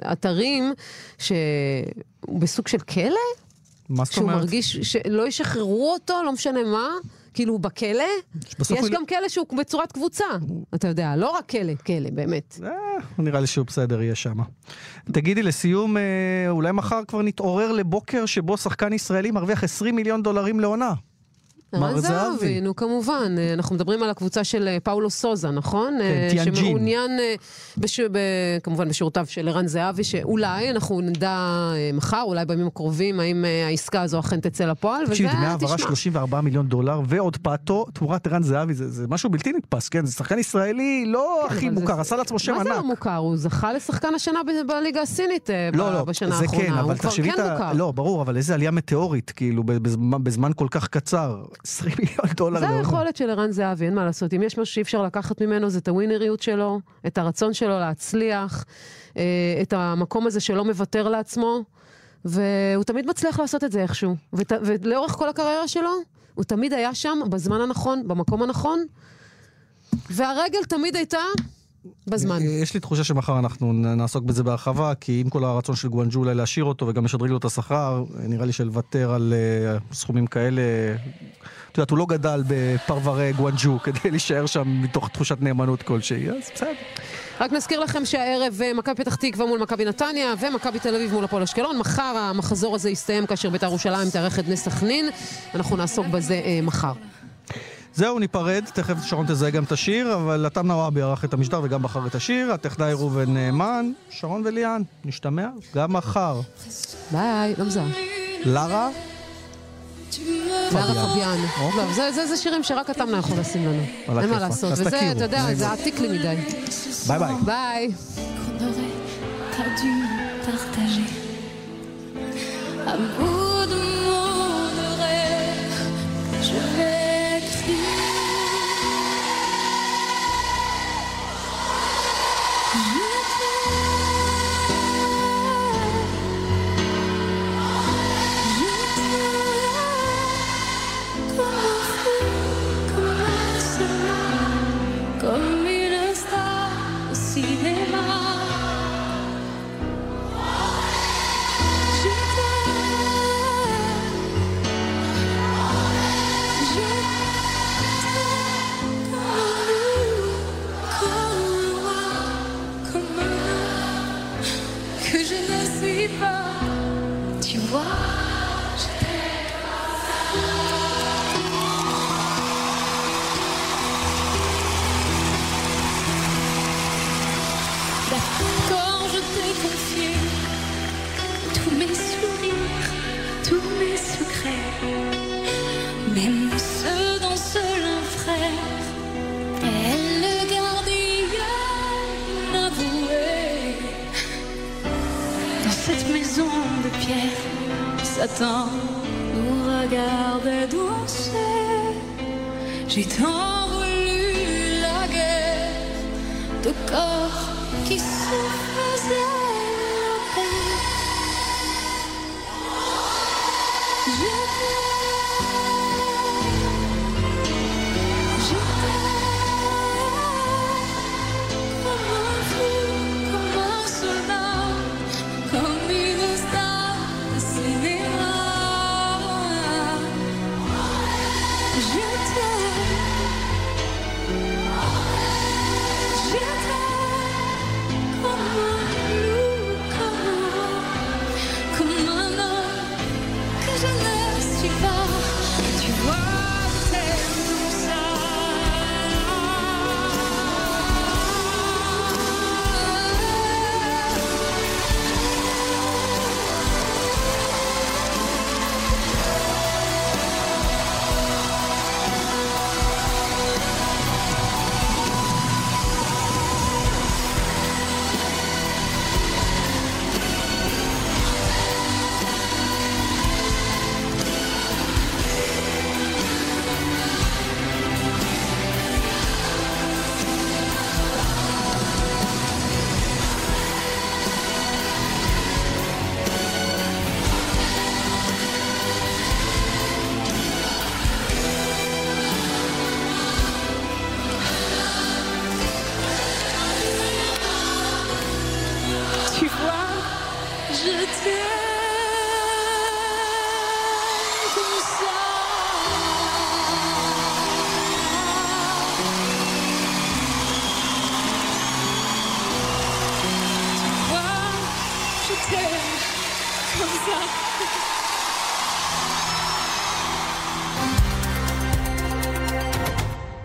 האתרים שהוא בסוג של כלא? מה זאת שהוא אומרת? מרגיש שלא ישחררו אותו, לא משנה מה. כאילו בכלא, יש גם כלא שהוא בצורת קבוצה, אתה יודע, לא רק כלא, כלא, באמת. נראה לי שהוא בסדר יהיה שם. תגידי, לסיום, אה, אולי מחר כבר נתעורר לבוקר שבו שחקן ישראלי מרוויח 20 מיליון דולרים לעונה. מר ערן זהבי, נו כמובן, אנחנו מדברים על הקבוצה של אה, פאולו סוזה, נכון? אה, טיאנג'ין. שמעוניין, אה, בש... ב... כמובן בשירותיו של ערן זהבי, שאולי אנחנו נדע מחר, אולי בימים הקרובים, האם העסקה הזו אכן תצא לפועל, תקשיבי, דמי העברה תשמע, 34 מיליון דולר ועוד פאטו תמורת ערן זהבי, זה, זה משהו בלתי נתפס, כן? זה שחקן ישראלי לא הכי אבל זה- מוכר, עשה לעצמו שם מה זה ענק. לא מוכר? הוא זכה לשחקן השנה ב- בליגה הסינית לא, ב- לא, בשנה זה האחרונה. כן, אבל הוא כבר כן. מוכר. לא, ברור, אבל איזה עלייה מטאורית, כאילו, בזמן, בזמן כל כך קצר. 20 מיליון דולר זה. היכולת של ערן זהבי, אין מה לעשות. אם יש משהו שאי אפשר לקחת ממנו, זה את הווינריות שלו, את הרצון שלו להצליח, אה, את המקום הזה שלא מוותר לעצמו, והוא תמיד מצליח לעשות את זה איכשהו. ות, ולאורך כל הקריירה שלו, הוא תמיד היה שם בזמן הנכון, במקום הנכון, והרגל תמיד הייתה בזמן. יש לי תחושה שמחר אנחנו נעסוק בזה בהרחבה, כי עם כל הרצון של גואנג'ו אולי להשאיר אותו וגם לשדרג לו את השכר, נראה לי שלוותר על אה, סכומים כאלה... את יודעת, הוא לא גדל בפרברי גואנג'ו כדי להישאר שם מתוך תחושת נאמנות כלשהי, אז בסדר. רק נזכיר לכם שהערב אה, מכבי פתח תקווה מול מכבי נתניה ומכבי תל אביב מול הפועל אשקלון. מחר המחזור הזה יסתיים כאשר בית"ר ירושלים תארח את בני סכנין. אנחנו נעסוק בזה אה, מחר. זהו, ניפרד, תכף שרון תזהה גם את השיר, אבל איתם נוואבי ערך את המשדר וגם בחר את השיר, הטכנאי ראובן נאמן, שרון וליאן, נשתמע גם מחר. ביי, לא מזהה. לרה? לארה פביאן. אוקיי. לא, זה- זה זה שירים שרק אתה יכול לשים לנו. אין מה. לעשות. אז וזה, אתה יודע, זה. עתיק לי מדי. ביי ביי. ביי. qu'on Satan nous regardait danser. J'ai tant voulu la guerre de corps qui se comme ça.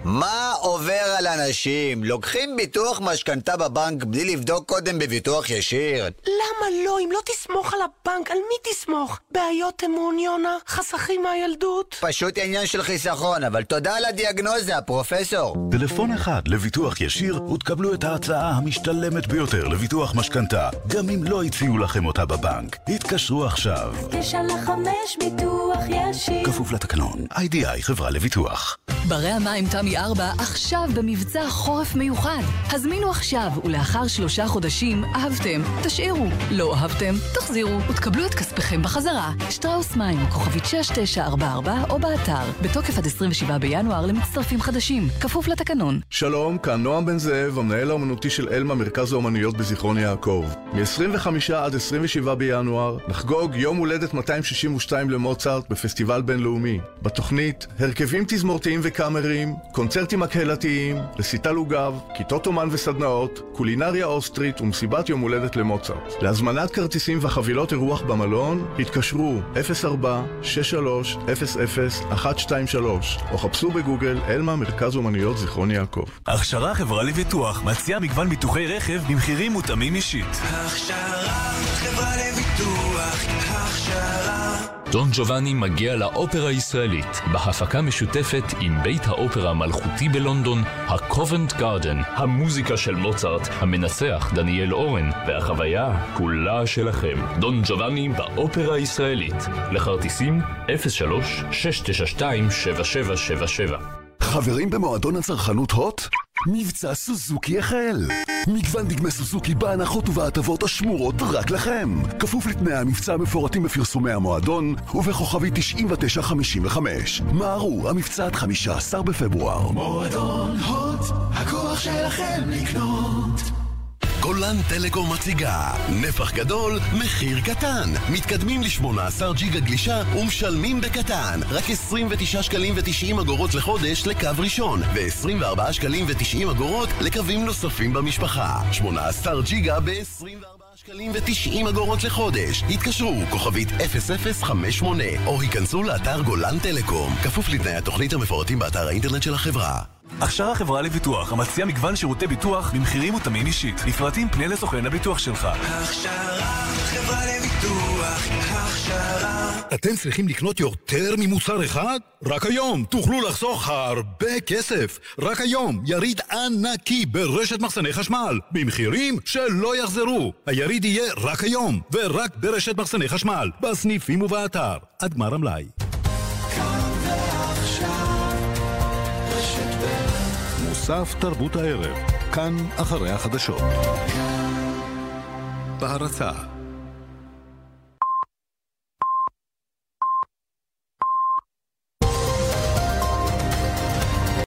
מה עובר על אנשים? לוקחים ביטוח משכנתה בבנק בלי לבדוק קודם בביטוח ישיר? למה לא? אם לא תסמוך על הבנק, על מי תסמוך? בעיות אמון, יונה? חסכים מהילדות? פשוט עניין של חיסכון, אבל תודה על הדיאגנוזה, פרופסור. טלפון אחד לביטוח ישיר ותקבלו את ההצעה המשתלמת ביותר לביטוח משכנתה, גם אם לא הציעו לכם אותה בבנק. התקשרו עכשיו. תשע לחמש ביטוח ישיר. כפוף לתקנון, איי-די-איי חברה לביטוח. ברי המים תמי 4 עכשיו במבצע חורף מיוחד. הזמינו עכשיו, ולאחר שלושה חודשים אהבתם, תשאירו. לא אהבתם, תחזירו, ותקבלו את כספכם בחזרה. שטראוס מים, כוכבית 6944 או באתר. בתוקף עד 27 בינואר למצטרפים חדשים. כפוף לתקנון. שלום, כאן נועם בן זאב, המנהל האומנותי של אלמה, מרכז האומנויות בזיכרון יעקב. מ-25 עד 27 בינואר נחגוג יום הולדת 262 למוצרט בפסטיבל בינלאומי. בתוכנית הרכבים תזמורתיים וקאמריים, קונצרטים הקהילתיים, רסיטל עוגב, כיתות אומן וסדנאות, קולינריה אוסטרית ומסיבת יום הולדת למוצרט. להזמנת כרטיסים וחבילות אירוח במלון, התקשרו 04-6300-123 או חפשו בגוגל אלמה מרכז אומנויות זיכרון יעקב. הכשרה חברה לביטוח מציעה מגוון ביטוחי רכב במחירים מותאמים אישית. הכשרה, דון ג'ובאני מגיע לאופרה הישראלית, בהפקה משותפת עם בית האופרה המלכותי בלונדון, הקובנט גארדן, המוזיקה של מוצרט, המנסח דניאל אורן, והחוויה כולה שלכם. דון ג'ובאני באופרה הישראלית. לכרטיסים 03-692-7777 חברים במועדון הצרכנות הוט? מבצע סוזוקי החל! מגוון דגמי סוזוקי בהנחות ובהטבות השמורות רק לכם! כפוף לתנאי המבצע המפורטים בפרסומי המועדון ובכוכבי 9955. מהרו, המבצע עד 15 בפברואר. מועדון הוט, הכוח שלכם לקנות. גולן טלקום מציגה נפח גדול, מחיר קטן. מתקדמים ל-18 ג'יגה גלישה ומשלמים בקטן. רק 29 שקלים ו-90 אגורות לחודש לקו ראשון, ו-24 שקלים ו-90 אגורות לקווים נוספים במשפחה. 18 ג'יגה ב-24 שקלים ו-90 אגורות לחודש. התקשרו, כוכבית 0058, או היכנסו לאתר גולן טלקום. כפוף לתנאי התוכנית המפורטים באתר האינטרנט של החברה. הכשרה חברה לביטוח המציעה מגוון שירותי ביטוח במחירים מותאמים אישית. לפרטים פנה לסוכן הביטוח שלך. הכשרה, חברה לביטוח, הכשרה. אתם צריכים לקנות יותר ממוצר אחד? רק היום תוכלו לחסוך הרבה כסף. רק היום יריד ענקי ברשת מחסני חשמל, במחירים שלא יחזרו. היריד יהיה רק היום, ורק ברשת מחסני חשמל, בסניפים ובאתר, עד גמר המלאי. מוסף תרבות הערב, כאן אחרי החדשות. בהרצה